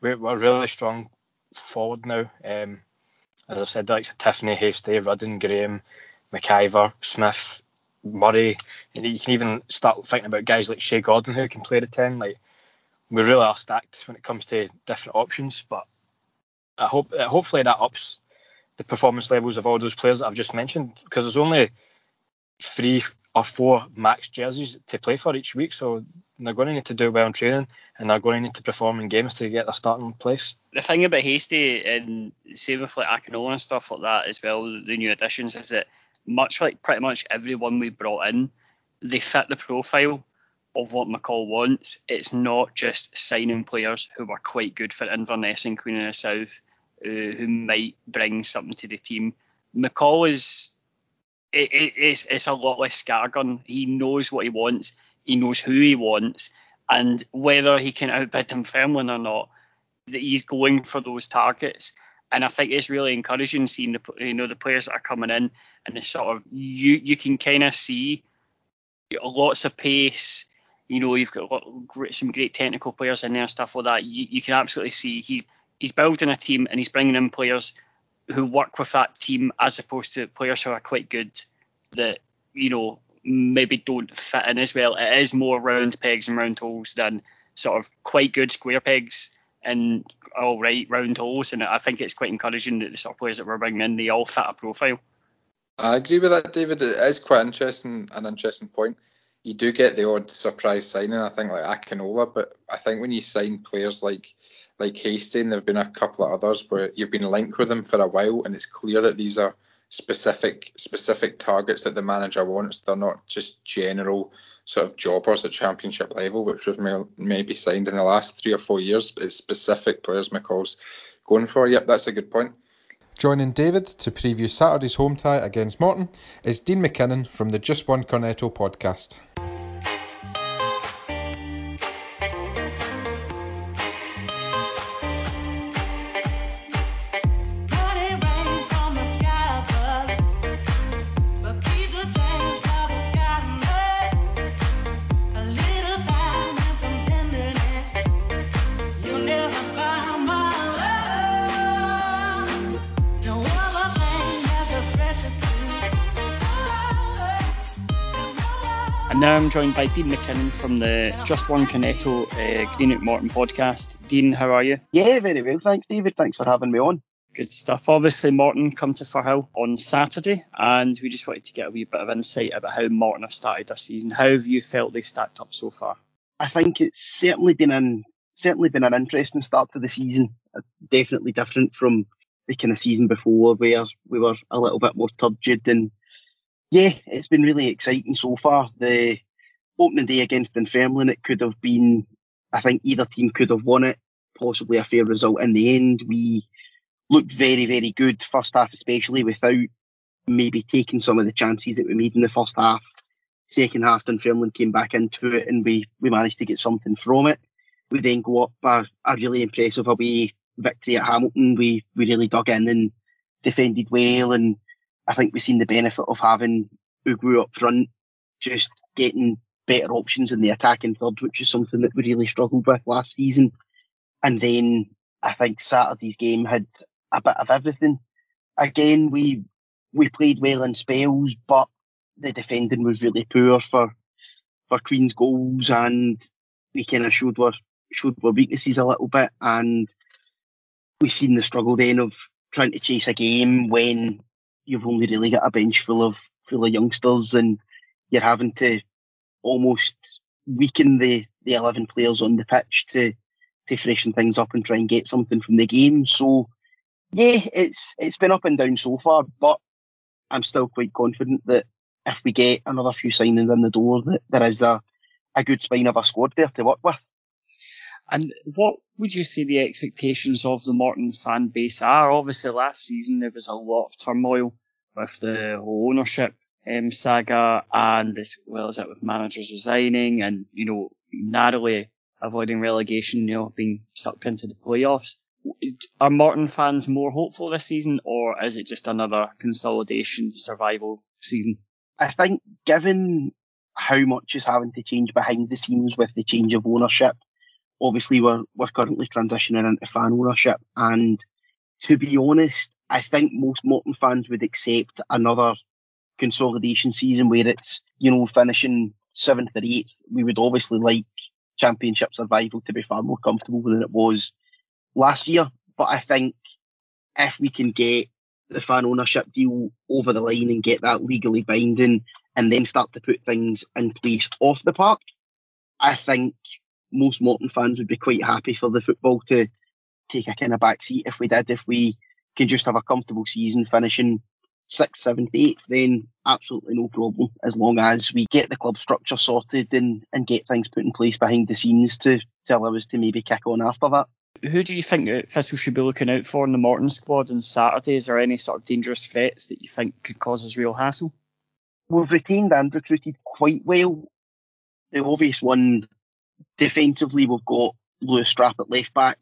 We're, we're really strong forward now. Um, as I said, like Tiffoney, Hastie, Rudden, Graham, McIver, Smith, Murray, and you can even start thinking about guys like Shay Gordon who can play the ten. Like we really are stacked when it comes to different options, but I hope uh, hopefully that ups the performance levels of all those players that I've just mentioned because there's only three or four max jerseys to play for each week, so they're going to need to do well in training and they're going to need to perform in games to get their starting place. The thing about Hastie and same with like Akinola and stuff like that as well, the new additions is that much like pretty much everyone we brought in, they fit the profile of what McCall wants. It's not just signing players who are quite good for Inverness and Queen of the South, uh, who might bring something to the team. McCall is it, it, it's, it's a lot less scattergun. He knows what he wants. He knows who he wants, and whether he can outbid Dunfermline or not, that he's going for those targets. And I think it's really encouraging seeing the you know the players that are coming in, and it's sort of you you can kind of see lots of pace. You know, you've got some great technical players in there, and stuff like that. You, you can absolutely see he's he's building a team and he's bringing in players who work with that team as opposed to players who are quite good that you know maybe don't fit in as well. It is more round pegs and round holes than sort of quite good square pegs and all right round holes. And I think it's quite encouraging that the sort of players that we're bringing in they all fit a profile. I agree with that, David. It is quite interesting, an interesting point. You do get the odd surprise signing, I think, like Akinola, but I think when you sign players like like Hastie, there've been a couple of others where you've been linked with them for a while, and it's clear that these are specific specific targets that the manager wants. They're not just general sort of jobbers at championship level, which we've may, maybe signed in the last three or four years. It's specific players McCall's going for. Yep, that's a good point. Joining David to preview Saturday's home tie against Morton is Dean McKinnon from the Just One Cornetto podcast. Joined by Dean McKinnon from the Just One Cornetto uh, Greenock Morton podcast. Dean, how are you? Yeah, very well. Thanks, David. Thanks for having me on. Good stuff. Obviously, Morton come to Firhill on Saturday, and we just wanted to get a wee bit of insight about how Morton have started their season. How have you felt they've stacked up so far? I think it's certainly been an certainly been an interesting start to the season. Uh, definitely different from the kind of season before, where we were a little bit more turgid and yeah, it's been really exciting so far. The opening day against Dunfermline, it could have been, I think either team could have won it, possibly a fair result in the end. We looked very, very good first half, especially without maybe taking some of the chances that we made in the first half. Second half, Dunfermline came back into it and we, we managed to get something from it. We then go up uh, a, a really impressive away victory at Hamilton. We we really dug in and defended well and I think we've seen the benefit of having Ugwu up front, just getting better options in the attacking third, which is something that we really struggled with last season. And then I think Saturday's game had a bit of everything. Again, we we played well in spells, but the defending was really poor for for Queen's goals, and we kind of showed our showed our weaknesses a little bit, and we've seen the struggle then of trying to chase a game when you've only really got a bench full of full of youngsters, and you're having to almost weaken the the eleven players on the pitch to to freshen things up and try and get something from the game. So yeah, it's it's been up and down so far, but I'm still quite confident that if we get another few signings in the door, that there is a a good spine of a squad there to work with. And what would you say the expectations of the Morton fan base are? Obviously, last season there was a lot of turmoil with the ownership um, saga and as well as it with managers resigning and, you know, narrowly avoiding relegation, you know, being sucked into the playoffs. Are Morton fans more hopeful this season or is it just another consolidation survival season? I think given how much is having to change behind the scenes with the change of ownership obviously we're we're currently transitioning into fan ownership, and to be honest, I think most Morton fans would accept another consolidation season where it's you know finishing seventh or eighth. We would obviously like championship survival to be far more comfortable than it was last year, but I think if we can get the fan ownership deal over the line and get that legally binding and then start to put things in place off the park, I think most Morton fans would be quite happy for the football to take a kind of back seat if we did. If we can just have a comfortable season finishing sixth, seventh, eighth, then absolutely no problem as long as we get the club structure sorted and, and get things put in place behind the scenes to, to allow us to maybe kick on after that. Who do you think Thistle should be looking out for in the Morton squad on Saturday? Is there any sort of dangerous threats that you think could cause us real hassle? We've retained and recruited quite well. The obvious one defensively, we've got Lewis Strapps at left back,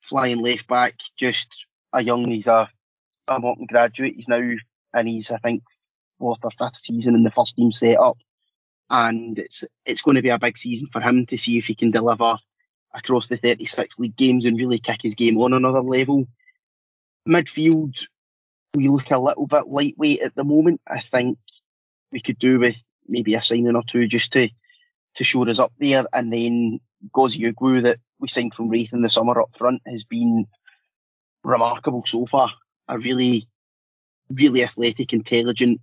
flying left back, just a young, he's a, a Morton graduate. He's now and he's I think fourth or fifth season in the first team setup, and it's it's going to be a big season for him to see if he can deliver across the 36 league games and really kick his game on another level. Midfield, we look a little bit lightweight at the moment. I think we could do with maybe a signing or two just to to show us up there, and then Gozie Ugwu that we signed from Raith in the summer up front has been remarkable so far. A really, really athletic, intelligent,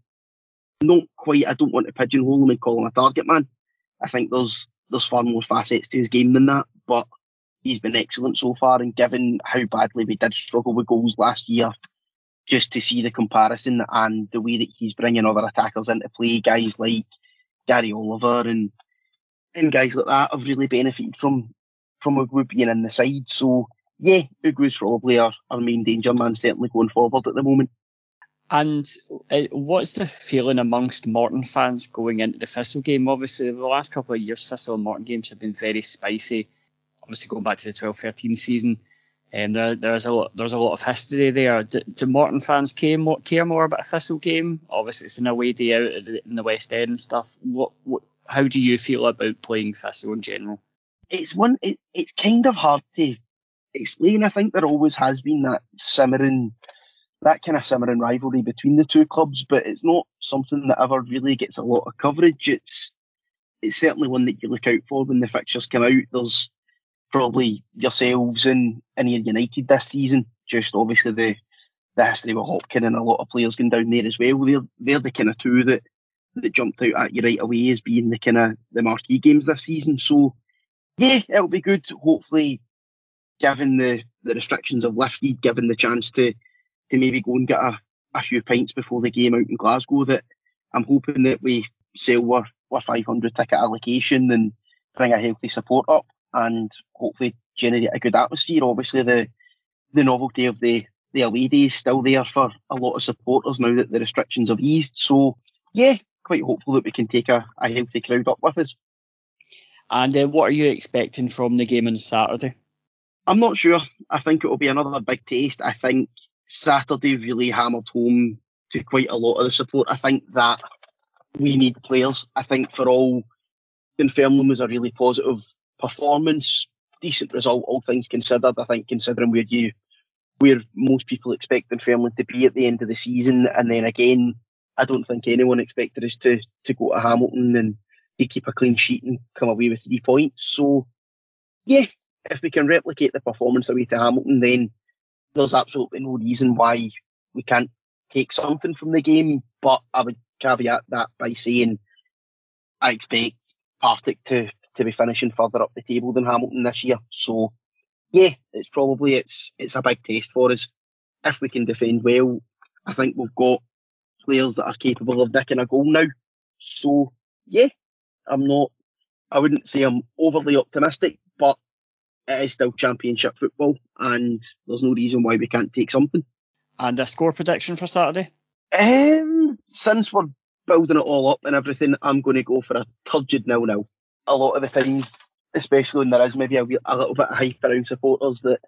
not quite. I don't want to pigeonhole him and call him a target man. I think there's there's far more facets to his game than that, but he's been excellent so far. And given how badly we did struggle with goals last year, just to see the comparison and the way that he's bringing other attackers into play, guys like Gary Oliver and and guys like that have really benefited from from Ugwu being in the side. So yeah, Ugwu's probably our, our main danger man, certainly going forward at the moment. And uh, what's the feeling amongst Morton fans going into the Thistle game? Obviously, the last couple of years, Thistle and Morton games have been very spicy. Obviously, going back to the 12-13 season, and um, there, there's a lot, there's a lot of history there. Do, do Morton fans care more, care more about a Thistle game? Obviously, it's an away day out in the West End and stuff. What, what, how do you feel about playing Thistle in general? It's one. It, it's kind of hard to explain. I think there always has been that simmering, that kind of simmering rivalry between the two clubs, but it's not something that ever really gets a lot of coverage. It's it's certainly one that you look out for when the fixtures come out. There's probably yourselves and Ayr United this season. Just obviously the the history with Hopkin and a lot of players going down there as well. They're they're the kind of two that that jumped out at you right away as being the kind of the marquee games this season. So yeah, it'll be good. Hopefully given the, the restrictions of lifted, given the chance to to maybe go and get a, a few pints before the game out in Glasgow, that I'm hoping that we sell our, our 500 ticket allocation and bring a healthy support up and hopefully generate a good atmosphere. Obviously, the the novelty of the the away day is still there for a lot of supporters now that the restrictions have eased. So, yeah, quite hopeful that we can take a, a healthy crowd up with us. And uh, what are you expecting from the game on Saturday? I'm not sure. I think it will be another big taste. I think Saturday really hammered home to quite a lot of the support. I think that we need players. I think for all, Dunfermline was a really positive performance, decent result, all things considered. I think considering where you, where most people expect Dunfermline to be at the end of the season, and then again, I don't think anyone expected us to to go to Hamilton and to keep a clean sheet and come away with three points. So, yeah, if we can replicate the performance away to Hamilton, then there's absolutely no reason why we can't take something from the game. But I would caveat that by saying I expect Partick to, to be finishing further up the table than Hamilton this year. So yeah, it's probably it's it's a big test for us. If we can defend well, I think we've got players that are capable of nicking a goal now. So yeah, I'm not I wouldn't say I'm overly optimistic, it is still championship football, and there's no reason why we can't take something. And a score prediction for Saturday? Um, since we're building it all up and everything, I'm going to go for a turgid nil nil. A lot of the things, especially when there is maybe a, a little bit of hype around supporters, that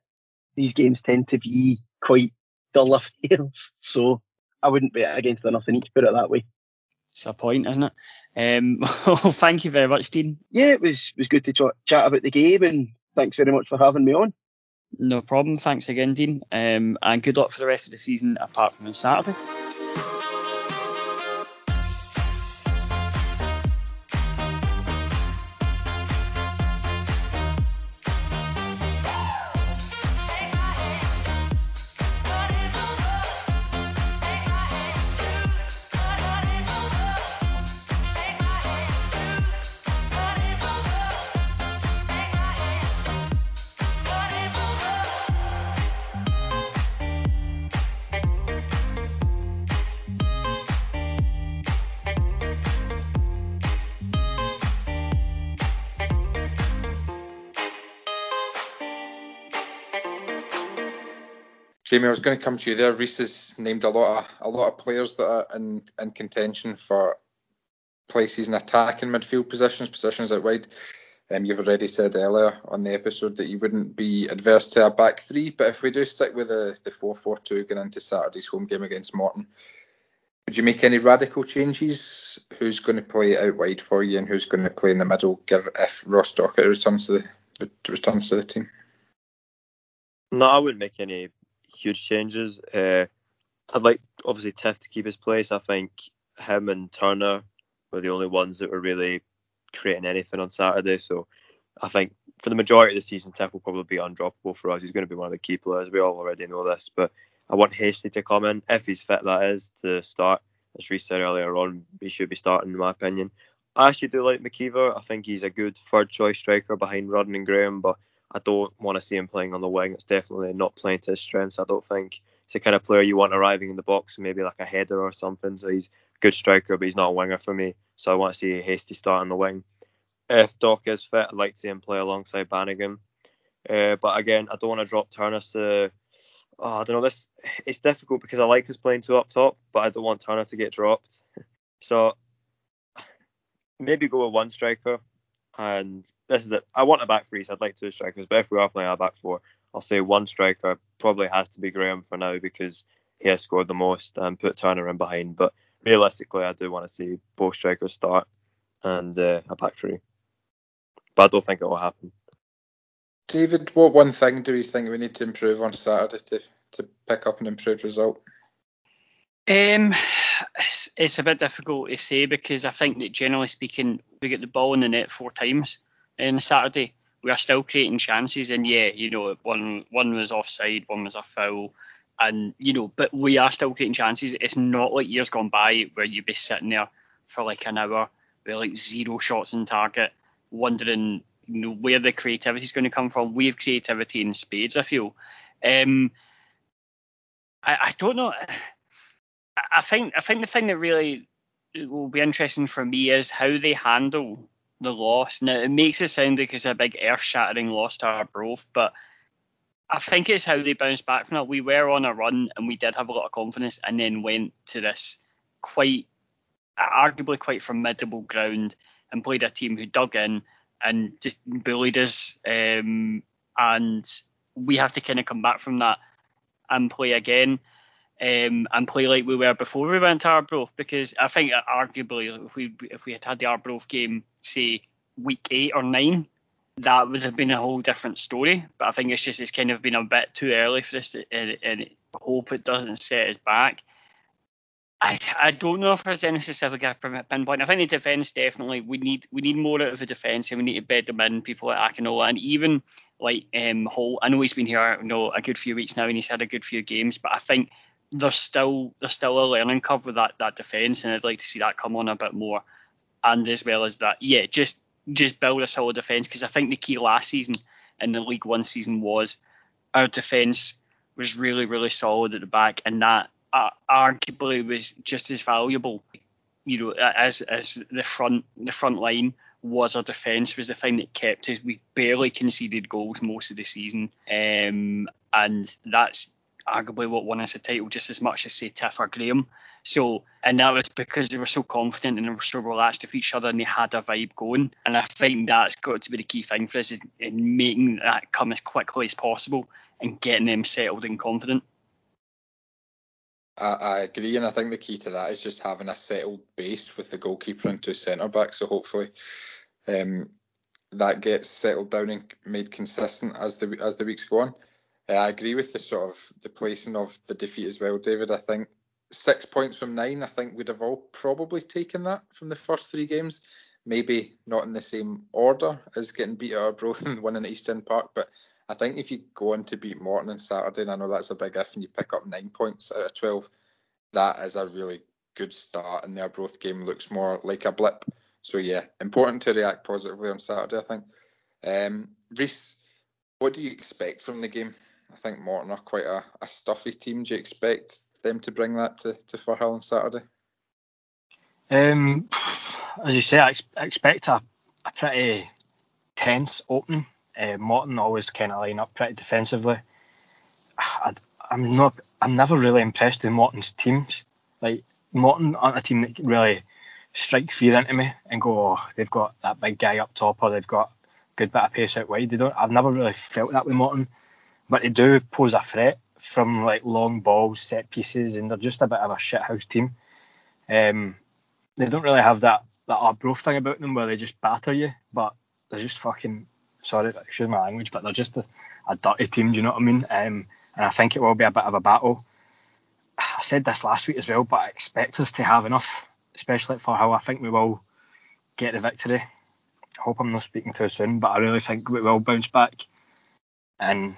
these games tend to be quite dull affairs. So I wouldn't bet against nothing each, put it that way. It's a point, isn't it? Um, well, thank you very much, Dean. Yeah, it was was good to ch- chat about the game and thanks very much for having me on. No problem. Thanks again, Dean. Um, and good luck for the rest of the season apart from on Saturday. Jamie, I was going to come to you there. Reese has named a lot of a lot of players that are in, in contention for places in attack and midfield positions, positions out wide. Um, you've already said earlier on the episode that you wouldn't be adverse to a back three, but if we do stick with the, the 4 4 2 going into Saturday's home game against Morton, would you make any radical changes? Who's going to play out wide for you and who's going to play in the middle give, if Ross Docherty returns to the, returns to the team? No, I wouldn't make any huge changes. Uh, I'd like, obviously, Tiff to keep his place. I think him and Turner were the only ones that were really creating anything on Saturday. So I think for the majority of the season, Tiff will probably be undroppable for us. He's going to be one of the key players. We all already know this, but I want Hastie to come in if he's fit. That is to start. As Reiss said earlier on, he should be starting, in my opinion. I actually do like McKeever. I think he's a good third choice striker behind Rodden and Graham, but I don't want to see him playing on the wing. It's definitely not playing to his strengths. I don't think he's the kind of player you want arriving in the box, maybe like a header or something. So he's a good striker, but he's not a winger for me. So I want to see a Hastie start on the wing. If Doc is fit, I'd like to see him play alongside Bannigan. Uh, but again, I don't want to drop Turner. So oh, I don't know. This it's difficult because I like us playing two up top, but I don't want Turner to get dropped. So maybe go with one striker. And this is it. I want a back three, so I'd like two strikers. But if we are playing a back four, I'll say one striker probably has to be Graham for now because he has scored the most and put Turner in behind. But realistically, I do want to see both strikers start and uh, a back three. But I don't think it will happen. David, what one thing do you think we need to improve on Saturday to, to pick up an improved result? Um, it's, it's a bit difficult to say because I think that generally speaking, we get the ball in the net four times on Saturday. We are still creating chances, and yeah, you know, one one was offside, one was a foul, and you know, but we are still creating chances. It's not like years gone by where you'd be sitting there for like an hour with like zero shots in target, wondering you know where the creativity is going to come from. We have creativity in spades, I feel. Um, I, I don't know. I think I think the thing that really will be interesting for me is how they handle the loss. Now it makes it sound like it's a big earth-shattering loss to our Arbroath, but I think it's how they bounce back from that. We were on a run and we did have a lot of confidence, and then went to this quite, arguably quite formidable ground and played a team who dug in and just bullied us. Um, and we have to kind of come back from that and play again um, and play like we were before we went to Arbroath because I think arguably if we if we had had the Arbroath game say week eight or nine that would have been a whole different story but I think it's just it's kind of been a bit too early for this and, and hope it doesn't set us back I, I don't know if there's any specific pinpoint. I think the defence definitely we need we need more out of the defence and we need to bed them in people like Akinola and even like um Holt. I know he's been here you know a good few weeks now and he's had a good few games, but I think there's still there's still a learning curve with that that defence, and I'd like to see that come on a bit more. And as well as that, yeah, just just build a solid defence because I think the key last season in the League One season was our defence was really really solid at the back, and that uh, arguably was just as valuable, you know, as as the front the front line was our defence was the thing that kept us. We barely conceded goals most of the season, um, and that's arguably what won us the title just as much as say Tiff or Graham. So and that was because they were so confident and they were so relaxed with each other and they had a vibe going. And I think that's got to be the key thing for us in, in making that come as quickly as possible and getting them settled and confident. I, I, agree, and I think the key to that is just having a settled base with the goalkeeper and two centre backs. So hopefully, um, that gets settled down and made consistent as the as the weeks go on. Uh, I agree with the sort of the placing of the defeat as well, David. I think six points from nine. I think we'd have all probably taken that from the first three games. Maybe not in the same order as getting beat at Arbroath and winning at East End Park, but I think if you go on to beat Morton on Saturday, and I know that's a big if, and you pick up nine points out of twelve, that is a really good start. And the Arbroath game looks more like a blip. So yeah, important to react positively on Saturday. I think. Um, Reiss, what do you expect from the game? I think Morton are quite a, a stuffy team. Do you expect them to bring that to, to Firhill on Saturday? Um, as you say, I, ex- I expect a, a pretty tense opening. Uh, Morton always kind of line up pretty defensively. I, I'm not. I'm never really impressed with Morton's teams. Like Morton aren't a team that really strike fear into me and go, oh, they've got that big guy up top or they've got good bit of pace out wide. They don't. I've never really felt that with Morton, but they do pose a threat from like long balls, set pieces, and they're just a bit of a shithouse team. Um, they don't really have that that Arbroath thing about them where they just batter you, but they're just fucking sorry, excuse my language, but they're just a, a dirty team. Do you know what I mean? Um, and I think it will be a bit of a battle. I said this last week as well, but I expect us to have enough, especially for how I think we will get the victory. I hope I'm not speaking too soon, but I really think we will bounce back. And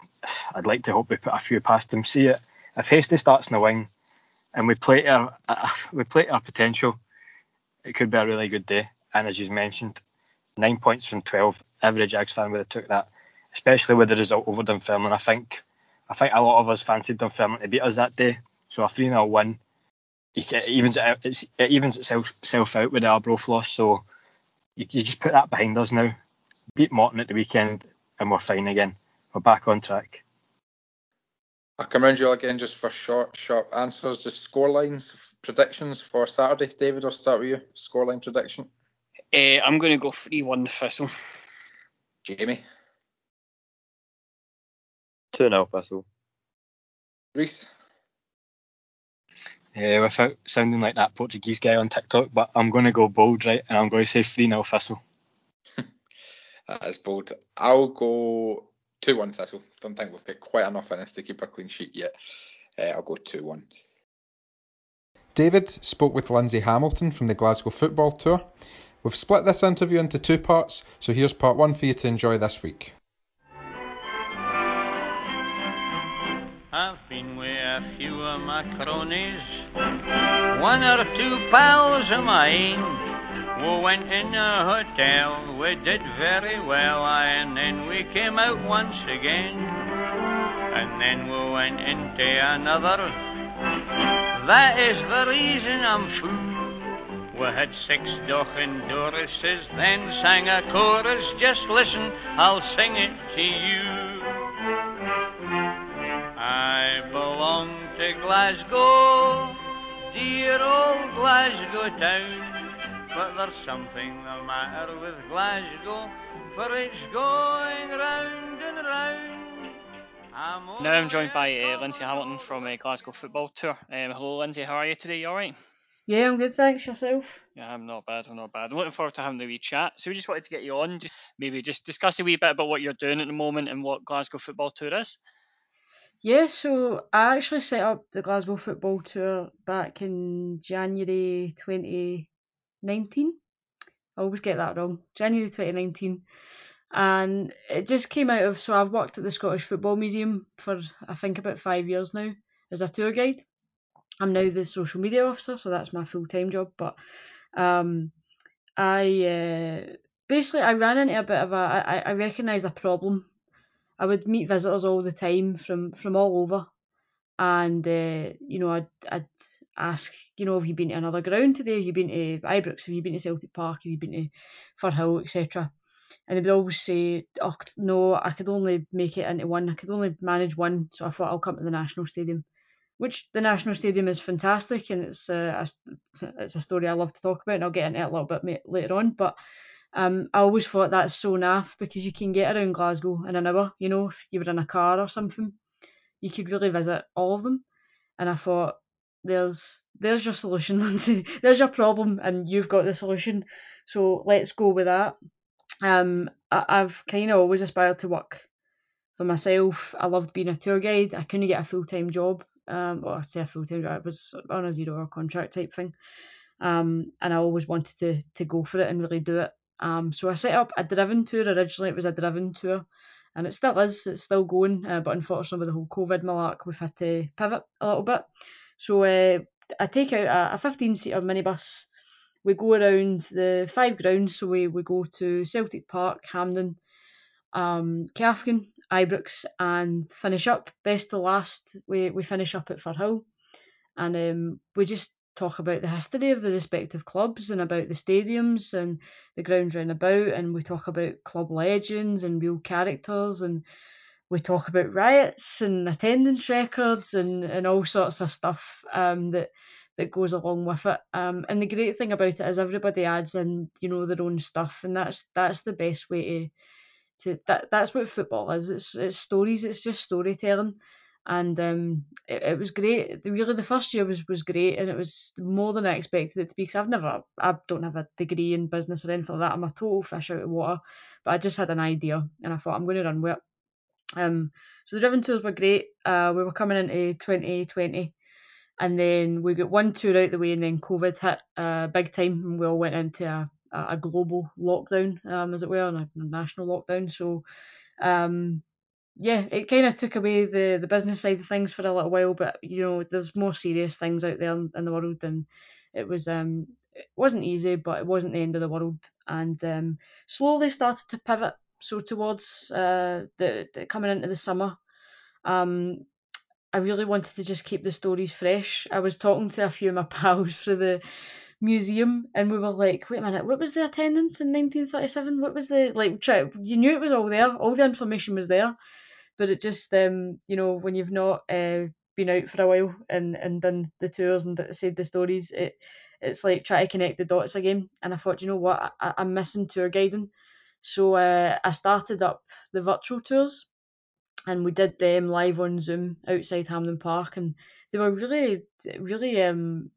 I'd like to hope we put a few past them. See it if Hastie starts in the wing and we play our we play our potential, it could be a really good day. And as you mentioned, nine points from twelve. Every Ajax fan would have took that, especially with the result over Dunfermline. I think I think a lot of us fancied Dunfermline to beat us that day. So a 3 0 win, it evens, it, evens itself out with the Arbroath loss. So you just put that behind us now. Beat Morton at the weekend, and we're fine again. We're back on track. I'll come round you again just for short, sharp answers. Just score lines, predictions for Saturday. David, I'll start with you. Scoreline prediction. Uh, I'm going to go 3 1 Thistle. Jamie. 2 0 Thistle. Reese. Yeah, without sounding like that Portuguese guy on TikTok, but I'm going to go bold, right? And I'm going to say 3 0 Thistle. that is bold. I'll go 2 1 Thistle. Don't think we've got quite enough in us to keep a clean sheet yet. Uh, I'll go 2 1. David spoke with Lindsay Hamilton from the Glasgow Football Tour. We've split this interview into two parts, so here's part one for you to enjoy this week. I've been with a few of my cronies, one or two pals of mine. We went in a hotel, we did very well, and then we came out once again. And then we went into another. That is the reason I'm fool. We had six Dochen Dorises, then sang a chorus. Just listen, I'll sing it to you. I belong to Glasgow, dear old Glasgow town. But there's something the matter with Glasgow, for it's going round and round. I'm now I'm joined by uh, Lindsay Hamilton from uh, Glasgow Football Tour. Um, hello, Lindsay. How are you today? You all right? Yeah, I'm good. Thanks. Yourself? Yeah, I'm not bad. I'm not bad. I'm looking forward to having the wee chat. So we just wanted to get you on, just maybe just discuss a wee bit about what you're doing at the moment and what Glasgow Football Tour is. Yeah, so I actually set up the Glasgow Football Tour back in January 2019. I always get that wrong. January 2019. And it just came out of so I've worked at the Scottish Football Museum for I think about five years now as a tour guide. I'm now the social media officer, so that's my full time job. But um, I uh, basically I ran into a bit of a I, I recognised a problem. I would meet visitors all the time from from all over, and uh, you know I'd I'd ask you know have you been to another ground today? Have you been to Ibrox? Have you been to Celtic Park? Have you been to Firhill, etc. And they would always say, oh, no, I could only make it into one. I could only manage one. So I thought I'll come to the National Stadium, which the National Stadium is fantastic, and it's uh, a, it's a story I love to talk about, and I'll get into it a little bit later on. But um, I always thought that's so naff because you can get around Glasgow in an hour. You know, if you were in a car or something, you could really visit all of them. And I thought, there's there's your solution, Lindsay. there's your problem, and you've got the solution. So let's go with that. Um, I, I've kind of always aspired to work for myself. I loved being a tour guide. I couldn't get a full time job. Um, or I'd say a full time job. It was on a zero hour contract type thing. Um, and I always wanted to to go for it and really do it. Um, so I set up a driven tour. Originally, it was a driven tour, and it still is. It's still going. Uh, but unfortunately, with the whole COVID malark, we've had to pivot a little bit. So uh, I take out a, a 15 seater minibus we go around the five grounds. So we, we go to Celtic Park, Hampden, um, Cathkin, Ibrox, and finish up best to last. We we finish up at Firhill, and um, we just talk about the history of the respective clubs and about the stadiums and the grounds round about, and we talk about club legends and real characters and we talk about riots and attendance records and, and all sorts of stuff um, that that goes along with it. Um, and the great thing about it is everybody adds in, you know, their own stuff, and that's that's the best way to to that that's what football is. It's it's stories. It's just storytelling, and um, it, it was great. Really, the first year was was great, and it was more than I expected it to be. Because I've never, I don't have a degree in business or anything like that. I'm a total fish out of water, but I just had an idea, and I thought I'm going to run with it. Um, so the driven tours were great. Uh, we were coming into 2020 and then we got one tour out the way, and then COVID hit uh, big time, and we all went into a, a global lockdown, um, as it were, and a national lockdown. So, um, yeah, it kind of took away the, the business side of things for a little while, but you know, there's more serious things out there in, in the world, and it was um, it wasn't easy, but it wasn't the end of the world, and um, slowly started to pivot. So towards uh, the, the coming into the summer, um, I really wanted to just keep the stories fresh. I was talking to a few of my pals for the museum, and we were like, "Wait a minute, what was the attendance in 1937? What was the like?" Try, you knew it was all there, all the information was there, but it just, um, you know, when you've not uh, been out for a while and and done the tours and said the stories, it it's like trying to connect the dots again. And I thought, you know what, I, I'm missing tour guiding, so uh, I started up the virtual tours and we did them live on Zoom outside Hampden Park, and they were really, really um,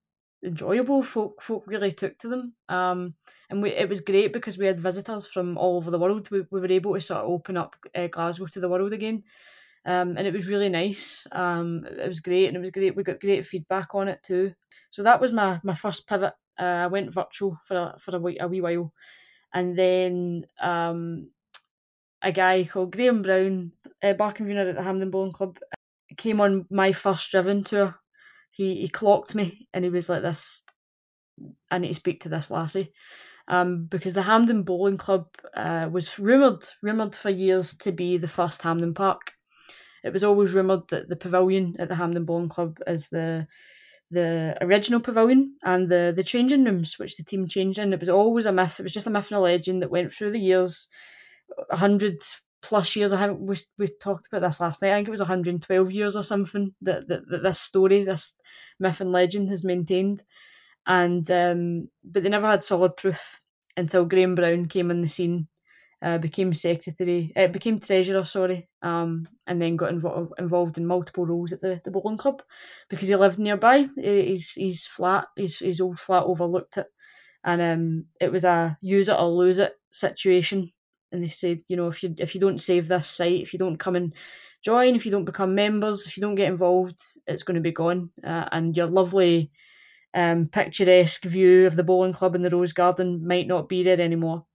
enjoyable. Folk, folk really took to them, um, and we, it was great because we had visitors from all over the world. We, we were able to sort of open up uh, Glasgow to the world again, um, and it was really nice. Um, it was great, and it was great. We got great feedback on it too. So that was my my first pivot. Uh, I went virtual for a, for a wee, a wee while, and then um, a guy called Graham Brown, a uh, Barkenwiener at the Hampden Bowling Club, came on my first driven tour. He he clocked me and he was like this. I need to speak to this lassie, um, because the Hampden Bowling Club uh, was rumoured rumoured for years to be the first Hampden Park. It was always rumoured that the pavilion at the Hamden Bowling Club is the the original pavilion and the the changing rooms, which the team changed in. It was always a myth. It was just a myth and a legend that went through the years 100 plus years. I think we, we talked about this last night. I think it was 112 years or something that, that, that this story, this myth and legend has maintained. And um, but they never had solid proof until Graham Brown came on the scene, uh, became secretary, uh, became treasurer, sorry, um, and then got invo- involved in multiple roles at the, the bowling club because he lived nearby. His his flat, his his old flat overlooked it, and um, it was a use it or lose it situation and they said, you know, if you if you don't save this site, if you don't come and join, if you don't become members, if you don't get involved, it's going to be gone. Uh, and your lovely, um, picturesque view of the bowling club in the Rose Garden might not be there anymore.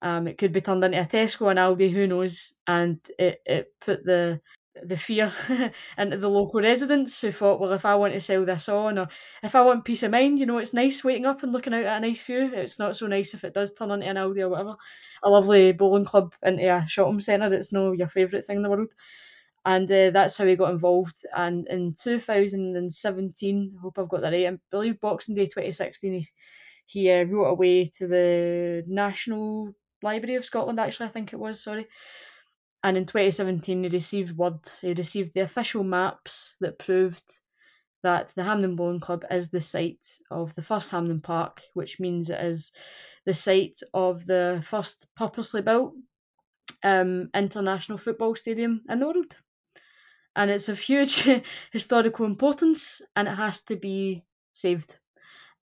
Um, it could be turned into a Tesco and Aldi, who knows? And it, it put the the fear into the local residents who thought, well, if I want to sell this on, or if I want peace of mind, you know, it's nice waking up and looking out at a nice view. It's not so nice if it does turn into an Aldi or whatever. A lovely bowling club into a shopping centre. It's no your favourite thing in the world. And uh, that's how he got involved. And in 2017, I hope I've got that right, I believe Boxing Day 2016, he, he uh, wrote away to the National Library of Scotland, actually, I think it was, sorry and in 2017 he received word, he received the official maps that proved that the Hampden Bowling Club is the site of the first Hampden Park, which means it is the site of the first purposely built um, international football stadium in the world. And it's of huge historical importance and it has to be saved.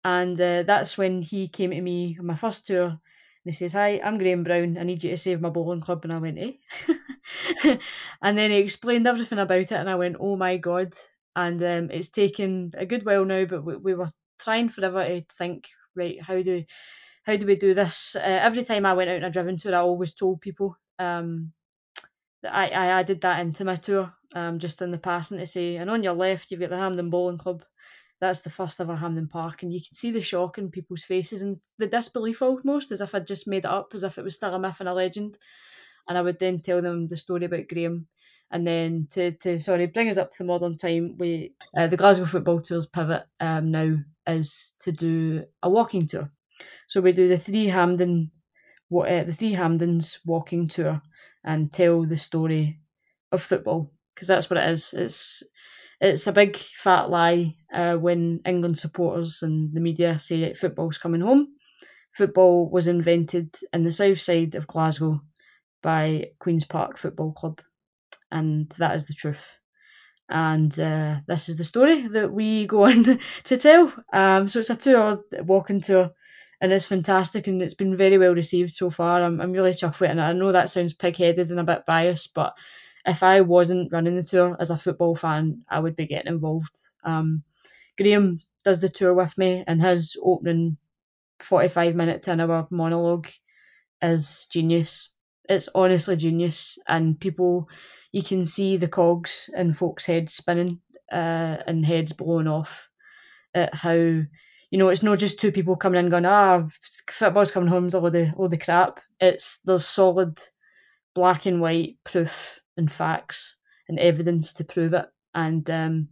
And uh, that's when he came to me on my first tour and he says, Hi, I'm Graham Brown. I need you to save my bowling club. And I went, Eh? and then he explained everything about it. And I went, Oh my God. And um, it's taken a good while now, but we, we were trying forever to think, right, how do how do we do this? Uh, every time I went out on a driven tour, I always told people um, that I, I added that into my tour um, just in the passing to say, and on your left, you've got the Hampden Bowling Club that's the first ever Hampden Park, and you can see the shock in people's faces and the disbelief almost, as if I'd just made it up, as if it was still a myth and a legend. And I would then tell them the story about Graham. And then to, to sorry, bring us up to the modern time, we uh, the Glasgow Football Tour's pivot um, now is to do a walking tour. So we do the three Hampden, uh, the three Hampdens walking tour, and tell the story of football because that's what it is. It's it's a big fat lie uh, when England supporters and the media say football's coming home. Football was invented in the south side of Glasgow by Queen's Park Football Club, and that is the truth. And uh, this is the story that we go on to tell. Um, so it's a two-hour walking tour, and it's fantastic, and it's been very well received so far. I'm, I'm really chuffed with it, and I know that sounds pig-headed and a bit biased, but if I wasn't running the tour as a football fan, I would be getting involved. Um, Graham does the tour with me, and his opening 45 minute to an hour monologue is genius. It's honestly genius, and people, you can see the cogs in folks' heads spinning uh, and heads blowing off at how, you know, it's not just two people coming in going, ah, football's coming home, all the all the crap. It's there's solid black and white proof and facts and evidence to prove it. And um,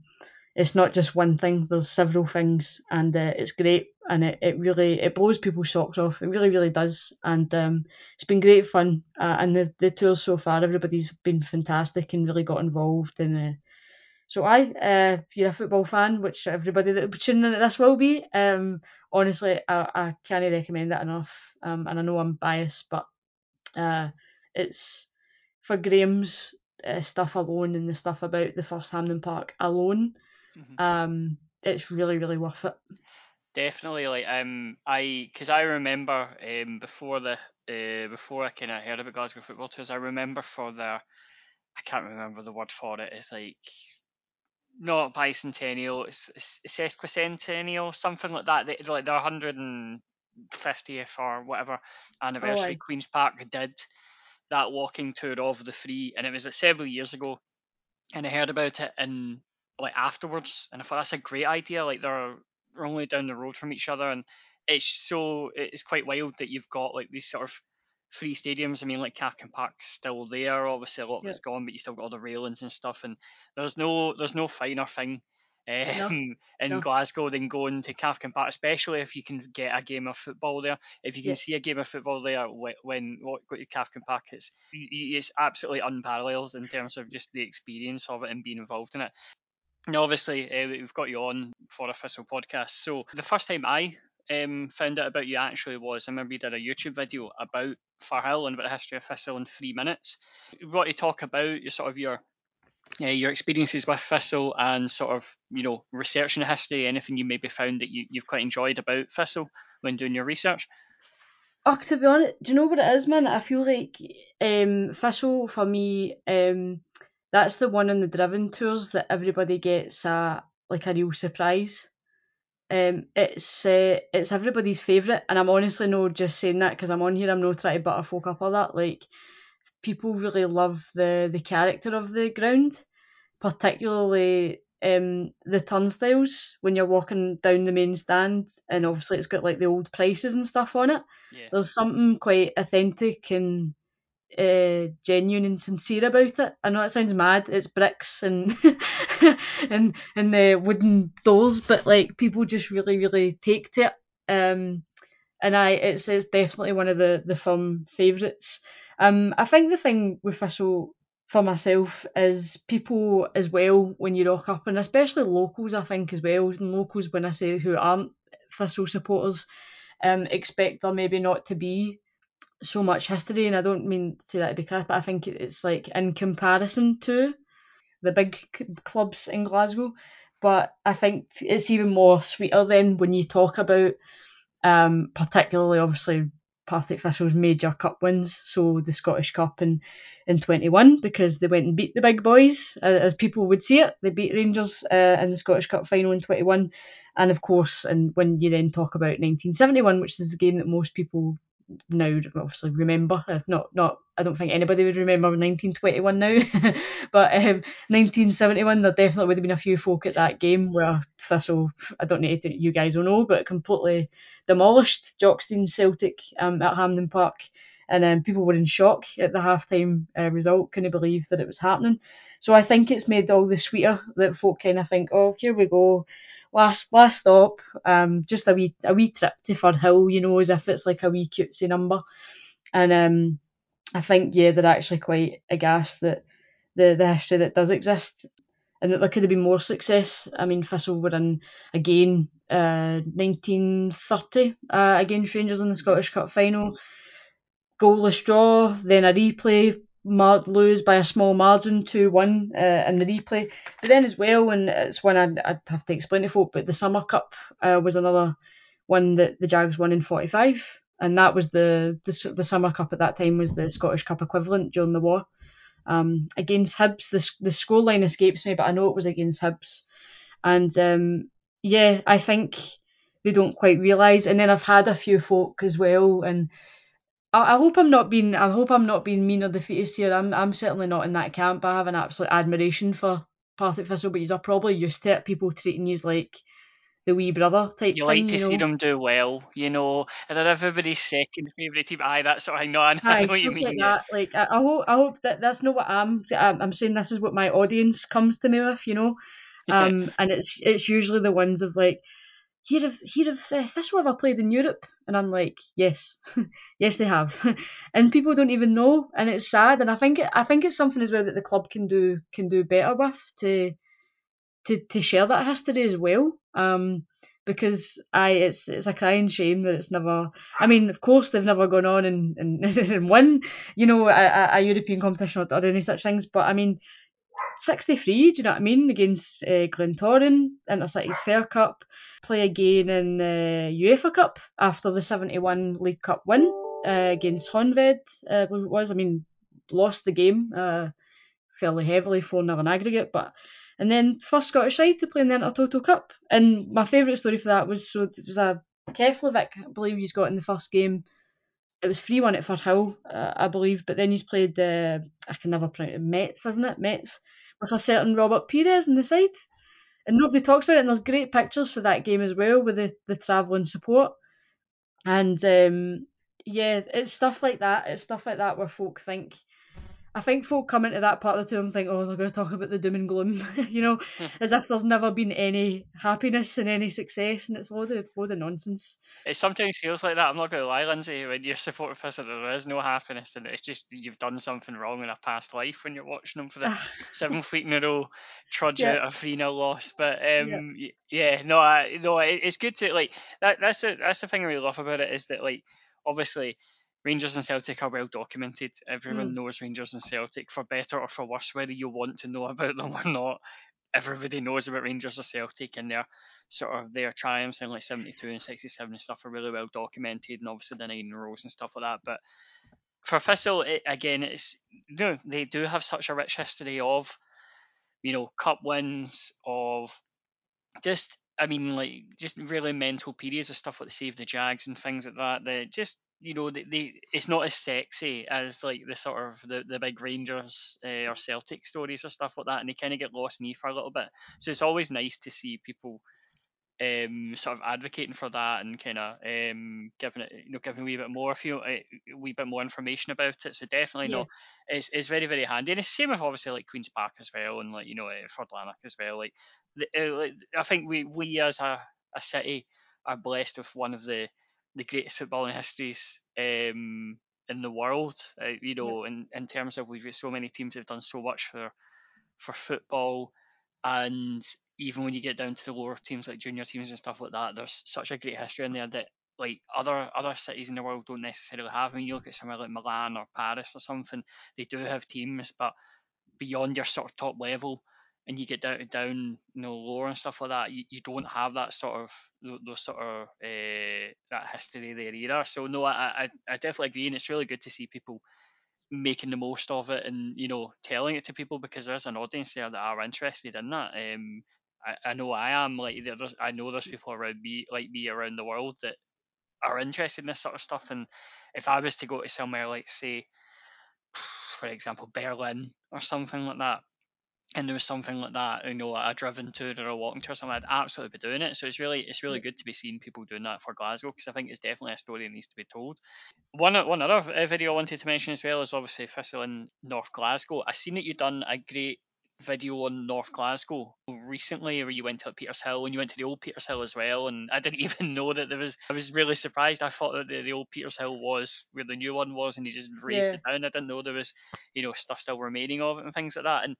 it's not just one thing. There's several things, and uh, it's great. And it, it really it blows people's socks off. It really really does. And um, it's been great fun. Uh, and the the tours so far, everybody's been fantastic and really got involved. And uh, so I, uh, if you're a football fan, which everybody that will be tuning in at this will be, um, honestly, I, I can't recommend that enough. Um, and I know I'm biased, but uh, it's for Graham's uh, stuff alone and the stuff about the first Hampden Park alone, Mhm. um, it's really really worth it. Definitely, like um, I because I remember um before the uh before I kind of heard about Glasgow football tours, I remember for their I can't remember the word for it. It's like not bicentennial, it's, it's, sesquicentennial, something like that. They, like their hundred and fiftieth or whatever anniversary. aye. Queens Park did that walking tour of the free, and it was several years ago. And I heard about it and like afterwards, and I thought that's a great idea. Like they're we're only down the road from each other, and it's so it's quite wild that you've got like these sort of free stadiums. I mean, like Cathkin Park's still there. Obviously, a lot of Yep. it's gone, but you still got all the railings and stuff. And there's no there's no finer thing um, in no. Glasgow than going to Cathkin Park, especially if you can get a game of football there. If you can Yeah. see a game of football there whe- when what go to Cathkin Park, it's it's absolutely unparalleled in terms of just the experience of it and being involved in it. Now, obviously, uh, we've got you on for a Thistle podcast. So the first time I um, found out about you actually was I remember you did a YouTube video about Far Firhill and about the history of Thistle in three minutes. We want to talk about your sort of your uh, your experiences with Thistle and sort of you know researching the history, anything you maybe found that you, you've quite enjoyed about Thistle when doing your research. Oh, to be honest, do you know what it is, man? I feel like um, Thistle for me, um, that's the one on the driven tours that everybody gets a like a real surprise. Um, it's uh, it's everybody's favourite, and I'm honestly not just saying that because I'm on here. I'm not trying to butter folk up or that. Like people really love the the character of the ground, particularly um, the turnstiles when you're walking down the main stand, and obviously it's got like the old prices and stuff on it. Yeah. There's something quite authentic and uh, genuine and sincere about it. I know it sounds mad. It's bricks and and and the wooden doors, but like people just really really take to it. Um, and I it's it's definitely one of the the firm favourites. Um, I think the thing with Thistle for myself is people as well when you rock up, and especially locals, I think as well. And locals, when I say who aren't Thistle supporters, um, expect there maybe not to be so much history, and I don't mean to say that to be crap, but I think it's like in comparison to the big c- clubs in Glasgow. But I think it's even more sweeter then when you talk about, um, particularly obviously Partick Thistle's major cup wins, so the Scottish Cup in in 21 because they went and beat the big boys, uh, as people would see it. They beat Rangers uh, in the Scottish Cup final in 21, and of course, and when you then talk about 1971, which is the game that most people now obviously remember. Not, not I don't think anybody would remember 1921 now, but um, 1971 there definitely would have been a few folk at that game where Thistle, I don't know you guys will know, but completely demolished Jock Stein Celtic um, at Hampden Park. And um, people were in shock at the halftime uh, result, couldn't believe that it was happening. So I think it's made all the sweeter that folk kind of think, oh, here we go, last last stop, um, just a wee a wee trip to Firhill, you know, as if it's like a wee cutesy number. And um, I think yeah, they're actually quite aghast that the the history that does exist, and that there could have been more success. I mean, Thistle were in again uh, 1930 uh, against Rangers in the Scottish Cup final, goalless draw, then a replay. Mar- lose by a small margin, 2 1 uh, in the replay. But then, as well, and it's one I'd, I'd have to explain to folk, but the Summer Cup uh, was another one that the Jags won in 45 and that was the, the the summer cup at that time was the Scottish Cup equivalent during the war. Um, against Hibs, the the scoreline escapes me, but I know it was against Hibs, and um, yeah, I think they don't quite realise. And then I've had a few folk as well, and I, I hope I'm not being I hope I'm not being mean or defeatist here. I'm I'm certainly not in that camp. I have an absolute admiration for Partick Thistle, but you're probably used to it. People treating you like the wee brother type you thing. like to you know? see them do well, you know, and then everybody's second favourite team. Aye, that sort of thing. No, I know, Aye, I know what you mean. like that. Like I, I hope, I hope that that's not what I'm. I'm I'm saying this is what my audience comes to me with, you know. Um, and it's it's usually the ones of like, here have here have uh, Thistle ever played in Europe, and I'm like, yes, yes they have, and people don't even know, and it's sad, and I think it, I think it's something as well that the club can do can do better with to to to share that history as well. Um, because I it's it's a crying shame that it's never. I mean, of course they've never gone on and and, and won, you know, a, a European competition or, or any such things. But I mean, 63, do you know what I mean, against uh, Glentoran, Intercities Fair Cup, play again in uh, UEFA Cup after the 71 League Cup win uh, against Honved, uh, was. I mean, lost the game uh, fairly heavily, 4 0 in aggregate, but and then first Scottish side to play in the Intertoto Cup. And my favourite story for that was so it was a Keflavik, I believe he's got in the first game. It was 3 1 at Firhill, uh, I believe, but then he's played, uh, I can never pronounce it, Metz, isn't it? Metz, with a certain Robert Pires in the side. And nobody talks about it, and there's great pictures for that game as well with the, the travelling support. And um, yeah, it's stuff like that. It's stuff like that where folk think I think folk come into that part of the tour and think, oh, they're going to talk about the doom and gloom, you know, as if there's never been any happiness and any success, and it's a load of, load of nonsense. It sometimes feels like that. I'm not going to lie, Lindsay. When you're supporting Thistle, there is no happiness, and it's just you've done something wrong in a past life when you're watching them for the seventh week in a row, trudge Yeah. out a three 0 loss. But Yeah. um, y- yeah, no, I, no, it, it's good to like that. That's the that's the thing I really love about it is that like obviously. Rangers and Celtic are well documented. Everyone hmm. knows Rangers and Celtic for better or for worse, whether you want to know about them or not. Everybody knows about Rangers or Celtic and their sort of their triumphs in like 72 and 67 and stuff are really well documented, and obviously the nine rows and stuff like that. But for Thistle, it, again, it's no, they do have such a rich history of, you know, cup wins, of just, I mean, like just really mental periods of stuff like the Save the Jags and things like that. That just, you know, they, they it's not as sexy as like the sort of the, the big Rangers uh, or Celtic stories or stuff like that, and they kind of get lost in for a little bit. So it's always nice to see people um, sort of advocating for that and kind of um, giving it, you know, giving a wee bit more, if you know, a wee bit more information about it. So definitely, Yeah. no, it's, it's very very handy, and it's the same with obviously like Queens Park as well, and like you know, uh, Third Lanark as well. Like, the, uh, like, I think we we as a, a city are blessed with one of the the greatest footballing histories um, in the world. Uh, you know, in in terms of we've got so many teams that have done so much for for football and even when you get down to the lower teams like junior teams and stuff like that, there's such a great history in there that like other other cities in the world don't necessarily have. I mean, you look at somewhere like Milan or Paris or something, they do have teams, but beyond your sort of top level, and you get down down you know lower and stuff like that, you, you don't have that sort of tho- those sort of uh, that history there either. So no, I, I I definitely agree, and it's really good to see people making the most of it and you know telling it to people because there's an audience there that are interested in that. Um, I, I know I am like there's I know there's people around me like me around the world that are interested in this sort of stuff. And if I was to go to somewhere like say, for example, Berlin or something like that, and there was something like that, you know, a driven tour or a walking tour or something, I'd absolutely be doing it. So it's really it's really good to be seeing people doing that for Glasgow because I think it's definitely a story that needs to be told. One one other uh, video I wanted to mention as well is obviously Thistle in North Glasgow. I seen that you done a great video on North Glasgow recently where you went to Petershill and you went to the old Petershill as well and I didn't even know that there was I was really surprised I thought that the, the old Petershill was where the new one was and he just raised Yeah. it down I didn't know there was you know stuff still remaining of it and things like that and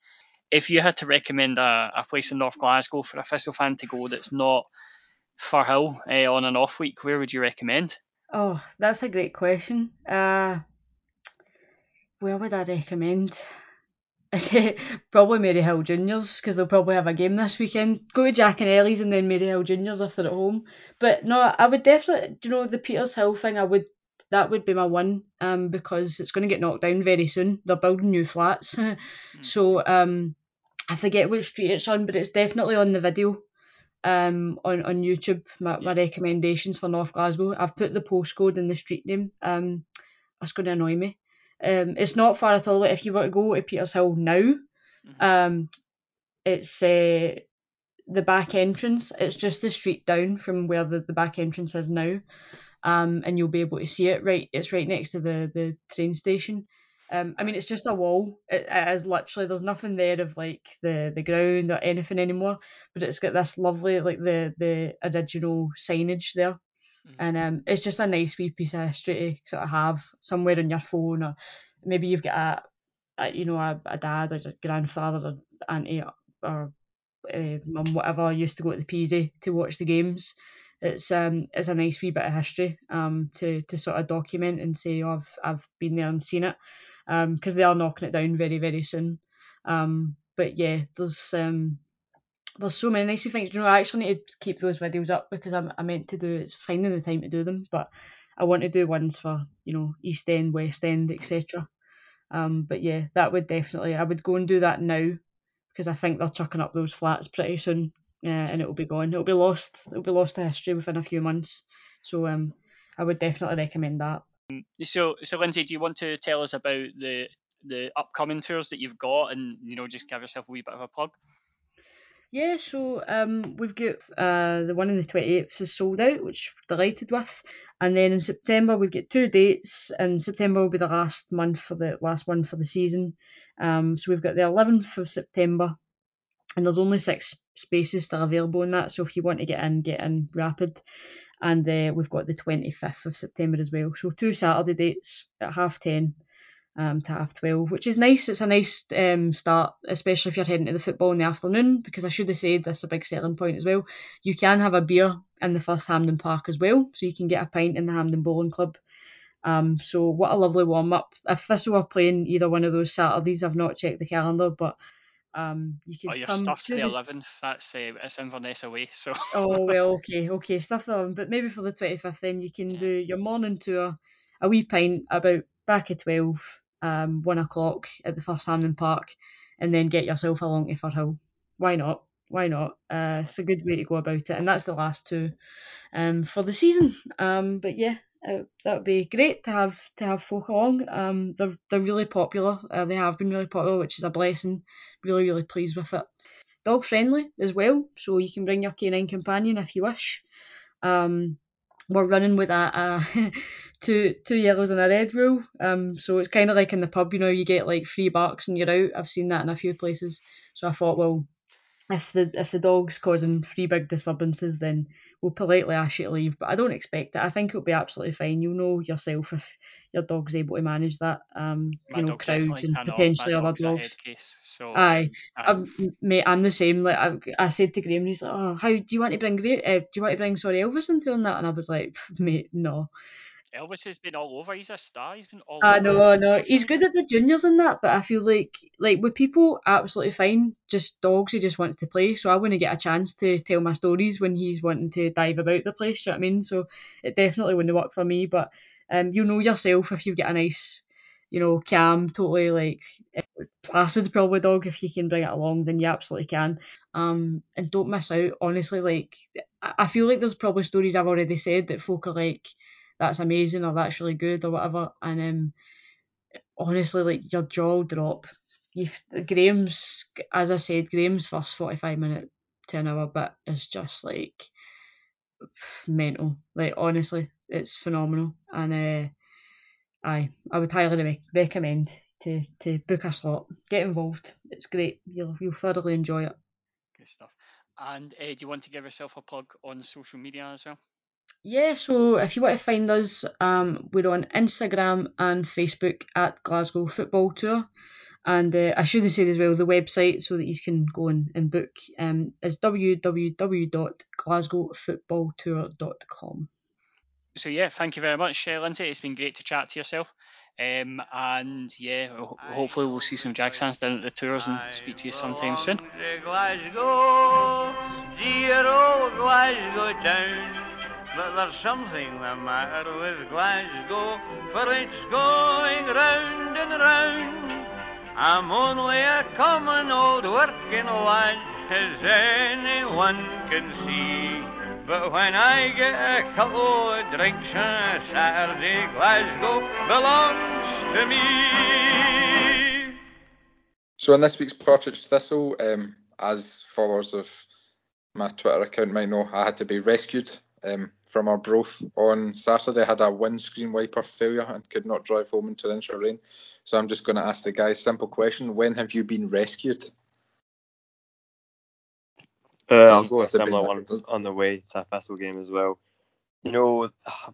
if you had to recommend a, a place in North Glasgow for a Thistle fan to go that's not Firhill uh, on an off week where would you recommend Oh, that's a great question. Uh, where would I recommend? probably Maryhill Juniors because they'll probably have a game this weekend. Go to Jack and Ellie's and then Maryhill Juniors if they're at home. But no, I would definitely, you know, the Petershill thing. I would that would be my one um because it's going to get knocked down very soon. They're building new flats, so um I forget which street it's on, but it's definitely on the video um on on YouTube. My, my recommendations for North Glasgow. I've put the postcode and the street name. Um, that's going to annoy me. Um, it's not far at all. Like, if you were to go to Petershill now, um, it's uh, the back entrance. It's just the street down from where the, the back entrance is now. Um, and you'll be able to see it right. It's right next to the the train station. Um, I mean, it's just a wall. It, it is literally there's nothing there of like the the ground or anything anymore. But it's got this lovely like the the original signage there, and um, it's just a nice wee piece of history to sort of have somewhere on your phone, or maybe you've got a, a you know a, a dad or a grandfather or auntie or uh, mum whatever used to go to the PZ to watch the games. It's um it's a nice wee bit of history um to to sort of document and say oh, I've I've been there and seen it because they are knocking it down very very soon um but yeah there's um there's so many nice wee things you know I actually need to keep those videos up because I'm I meant to do it's finding the time to do them but I want to do ones for you know East End West End etc um but yeah that would definitely I would go and do that now because I think they're chucking up those flats pretty soon, uh, and it'll be gone. It'll be lost. It'll be lost to history within a few months. So um, I would definitely recommend that. So, so Lindsay, do you want to tell us about the the upcoming tours that you've got, and you know, just give yourself a wee bit of a plug? Yeah, so um, we've got uh, the one on the 28th is sold out, which we're delighted with. And then in September, we've got two dates, and September will be the last month for the last one for the season. Um, so we've got the 11th of September, and there's only six spaces still available in that. So if you want to get in, get in rapid. And uh, we've got the 25th of September as well. So two Saturday dates at half 10 um, to half 12, which is nice. It's a nice um, start, especially if you're heading to the football in the afternoon, because I should have said this is a big selling point as well. You can have a beer in the first Hampden Park as well, so you can get a pint in the Hampden Bowling Club. Um, so what a lovely warm up. If this were playing either one of those Saturdays, I've not checked the calendar, but um, you can Oh, your come stuff to the 11th. That's uh, it's Inverness away, so Oh well, okay, okay, stuff on. But maybe for the twenty fifth, then you can do your morning tour, a wee pint about back at twelve, um, one o'clock at the first Hampden Park, and then get yourself along to Firhill. Why not? Why not? Uh, it's a good way to go about it, and that's the last two, um, for the season. Um, but yeah, uh, that would be great to have to have folk along. Um, they're they're really popular. Uh, they have been really popular, which is a blessing. Really, really pleased with it dog friendly as well, so you can bring your canine companion if you wish. Um, we're running with a, a two two yellows and a red rule, um, so it's kind of like in the pub, you know, you get like three bucks and you're out. I've seen that in a few places, so I thought, well, if the if the dog's causing three big disturbances, then we'll politely ask you to leave. But I don't expect it. I think it'll be absolutely fine. You'll know yourself if your dog's able to manage that. Um, my you know, crowds and potentially other dog's case, so Aye, um, mate, I'm the same. Like I, I said to Graham, he's like, "Oh, how do you want to bring uh, do you want to bring sorry Elvis into on that?" And I was like, "Mate, no." Elvis has been all over. He's a star. He's been all I over. know, I know. He's good at the juniors and that, but I feel like like with people, absolutely fine. Just dogs, he just wants to play. So I want to get a chance to tell my stories when he's wanting to dive about the place. Do you know what I mean? So it definitely wouldn't work for me. But um, you know yourself if you've got a nice, you know, calm, totally like placid probably dog. If you can bring it along, then you absolutely can. Um, and don't miss out. Honestly, like I feel like there's probably stories I've already said that folk are like, that's amazing or that's really good or whatever, and um honestly, like your jaw drop. You've Graham's, as I said, Graham's first forty-five minute to an hour bit is just like mental. Like honestly, it's phenomenal, and uh, I I would highly re- recommend to, to book a slot. Get involved. It's great. You'll you'll thoroughly enjoy it. Good stuff. And uh, do you want to give yourself a plug on social media as well? Yeah, so if you want to find us, um, we're on Instagram and Facebook at Glasgow Football Tour. And uh, I should have said as well the website so that you can go and, and book um, is www.glasgowfootballtour.com. So yeah, thank you very much, uh, Lindsay. It's been great to chat to yourself. Um, and yeah, ho- hopefully we'll see some Jag fans down at the tours and speak to you sometime soon. to Glasgow, dear old Glasgow town. But there's something the matter with Glasgow, for it's going round and round. I'm only a common old working lad, as anyone can see. But when I get a couple of drinks on a Saturday, Glasgow belongs to me. So in this week's Partick Thistle, um, as followers of my Twitter account might know, I had to be rescued um, from Arbroath on Saturday. Had a windscreen wiper failure and could not drive home in torrential rain. So I'm just going to ask the guys simple question: When have you been rescued? Uh, I'll go a have to be similar one on the way to a Thistle game as well. You know,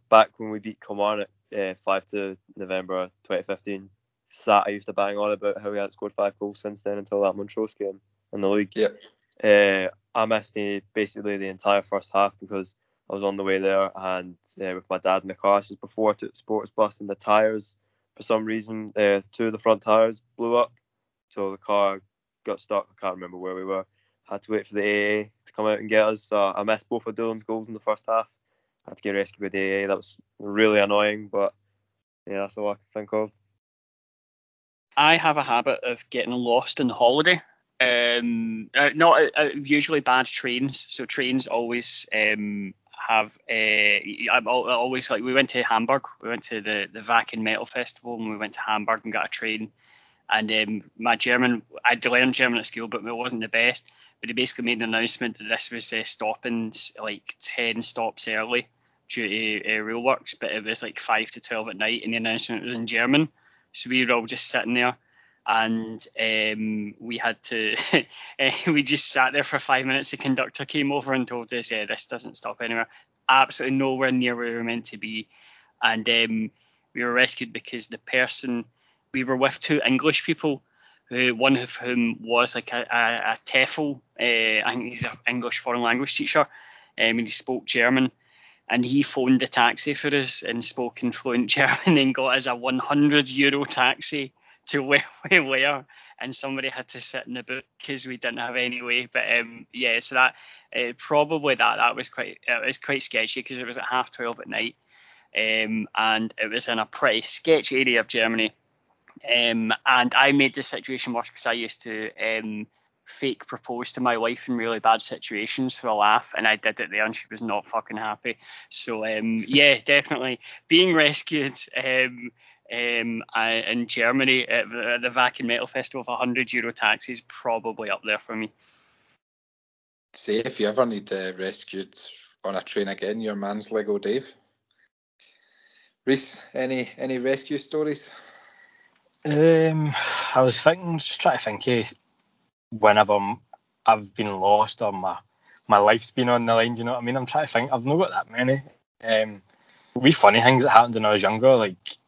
back when we beat Kilmarnock uh, 5 to November 2015, Sat I used to bang on about how we hadn't scored five goals since then until that Montrose game in the league. Yep. Uh, I missed the, basically the entire first half because I was on the way there and uh, with my dad in the car. This is before I took the sports bus and the tyres, for some reason, uh, two of the front tyres blew up. So the car got stuck. I can't remember where we were. Had to wait for the AA to come out and get us. So I missed both of Dylan's goals in the first half. Had to get rescued by the AA. That was really annoying, but yeah, that's all I can think of. I have a habit of getting lost on holiday. Um, uh, not uh, usually bad trains. So trains always um have. Uh, I'm always like we went to Hamburg. We went to the the Wacken Metal Festival and we went to Hamburg and got a train. And um, my German, I'd learned German at school, but it wasn't the best. But he basically made an announcement that this was uh, stopping like ten stops early due to uh, works, but it was like five to twelve at night, and the announcement was in German. So we were all just sitting there, and um, we had to. eh, we just sat there for five minutes. The conductor came over and told us, "Yeah, this doesn't stop anywhere. Absolutely nowhere near where we were meant to be." And um, we were rescued because the person we were with two English people, who one of whom was like a, a, a TEFL. Uh, I think he's an English foreign language teacher, um, and he spoke German and he phoned the taxi for us and spoke in fluent German and got us a 100 euro taxi to where we were, and somebody had to sit in the boot because we didn't have any way. But um, yeah, so that uh, probably that that was quite it was quite sketchy because it was at half twelve at night, um, and it was in a pretty sketchy area of Germany. Um, and I made the situation worse because I used to um, fake propose to my wife in really bad situations for a laugh, and I did it there, and she was not fucking happy. So um, yeah, definitely being rescued um, um, I, in Germany at the, at the Wacken Metal Festival with a hundred euro taxi is probably up there for me. Say if you ever need uh, rescued on a train again, your man's Lego Dave. Reese, any any rescue stories? Um, I was thinking, just trying to think of whenever I've been lost or my my life's been on the line. You know what I mean? I'm trying to think. I've not got that many. Um, wee funny things that happened when I was younger. Like I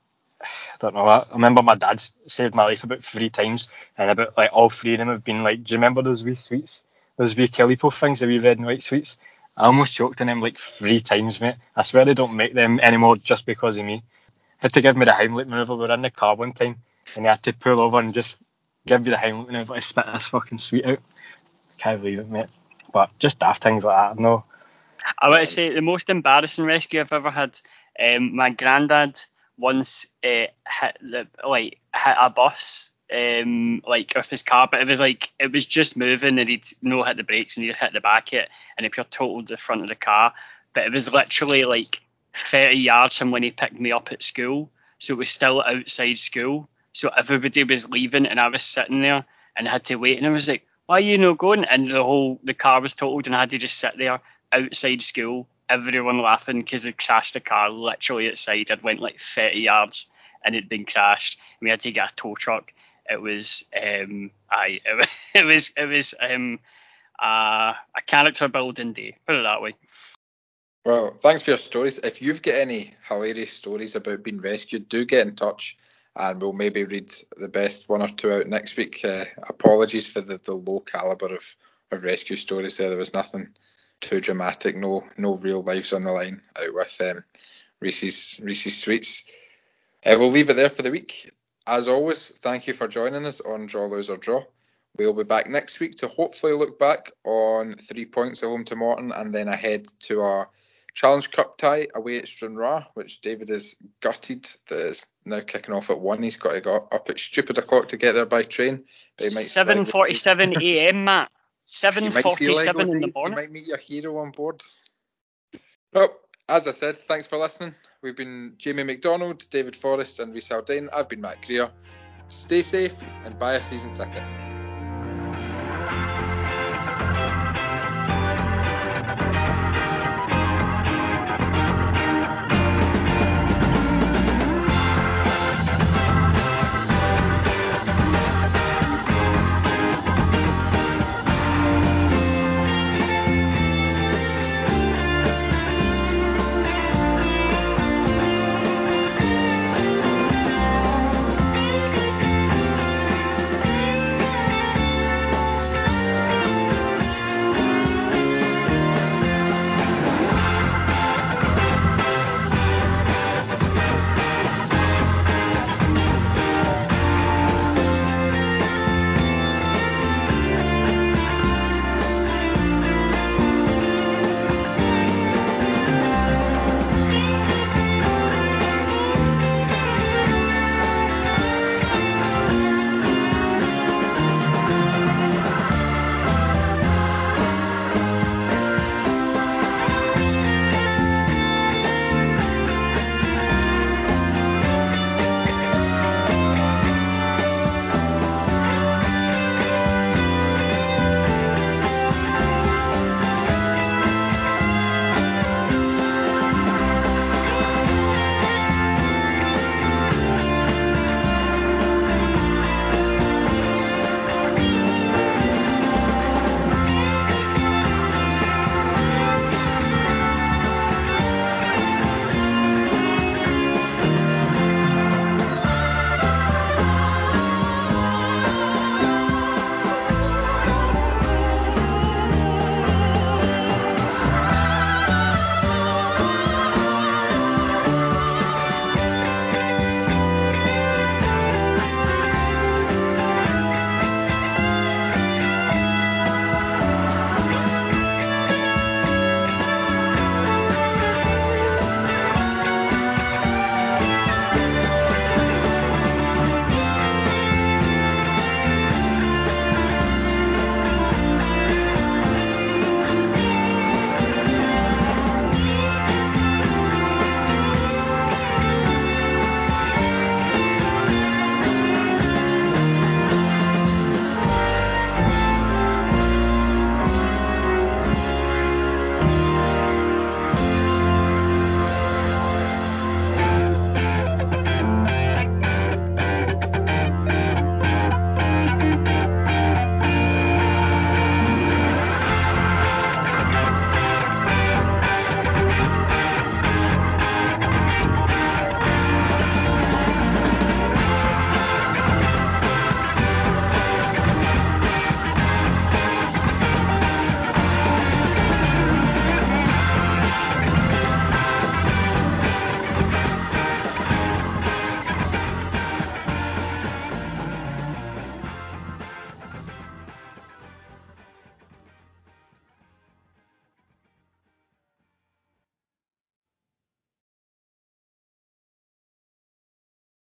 don't know. that. I remember my dad saved my life about three times, and about like all three of them have been like. Do you remember those wee sweets? Those wee Post things, the wee red and white sweets. I almost choked on them like three times, mate. I swear they don't make them anymore just because of me. Had to give me the Heimlich maneuver. We were in the car one time, and they had to pull over and just give you the Heimlich maneuver to spit this fucking sweet out. Can't believe it, mate. But just daft things like that. No, I want to say the most embarrassing rescue I've ever had. Um, my granddad once uh, hit the like hit a bus um like with his car, but it was like it was just moving and he'd no hit the brakes and he'd hit the back of it and it pure totaled the front of the car. But it was literally like 30 yards from when he picked me up at school, so it was still outside school. So everybody was leaving and I was sitting there and had to wait and I was like, why are you not going? And the whole the car was totaled and I had to just sit there outside school, everyone laughing because it crashed the car literally outside. I'd went like 30 yards and it'd been crashed. And we had to get a tow truck. It was um, I it, was it was it was um, uh, a character building day. Put it that way. Well, thanks for your stories. If you've got any hilarious stories about being rescued, do get in touch and we'll maybe read the best one or two out next week. Uh, apologies for the, the low caliber of, of rescue stories there. There was nothing too dramatic, no no real lives on the line out with um, Reese's Reese's Sweets. Uh, we'll leave it there for the week. As always, thank you for joining us on Draw, Lose or Draw. We'll be back next week to hopefully look back on three points at home to Morton and then ahead to our Challenge Cup tie away at Stranraer, which David is gutted that is now kicking off at one. He's got to go up at stupid o'clock to get there by train. Seven forty-seven a.m. Matt. Seven forty-seven in the morning. You might meet your hero on board. Well, as I said, thanks for listening. We've been Jamie McDonald, David Forrest, and Reese Haldane. I've been Matt Greer. Stay safe and buy a season ticket.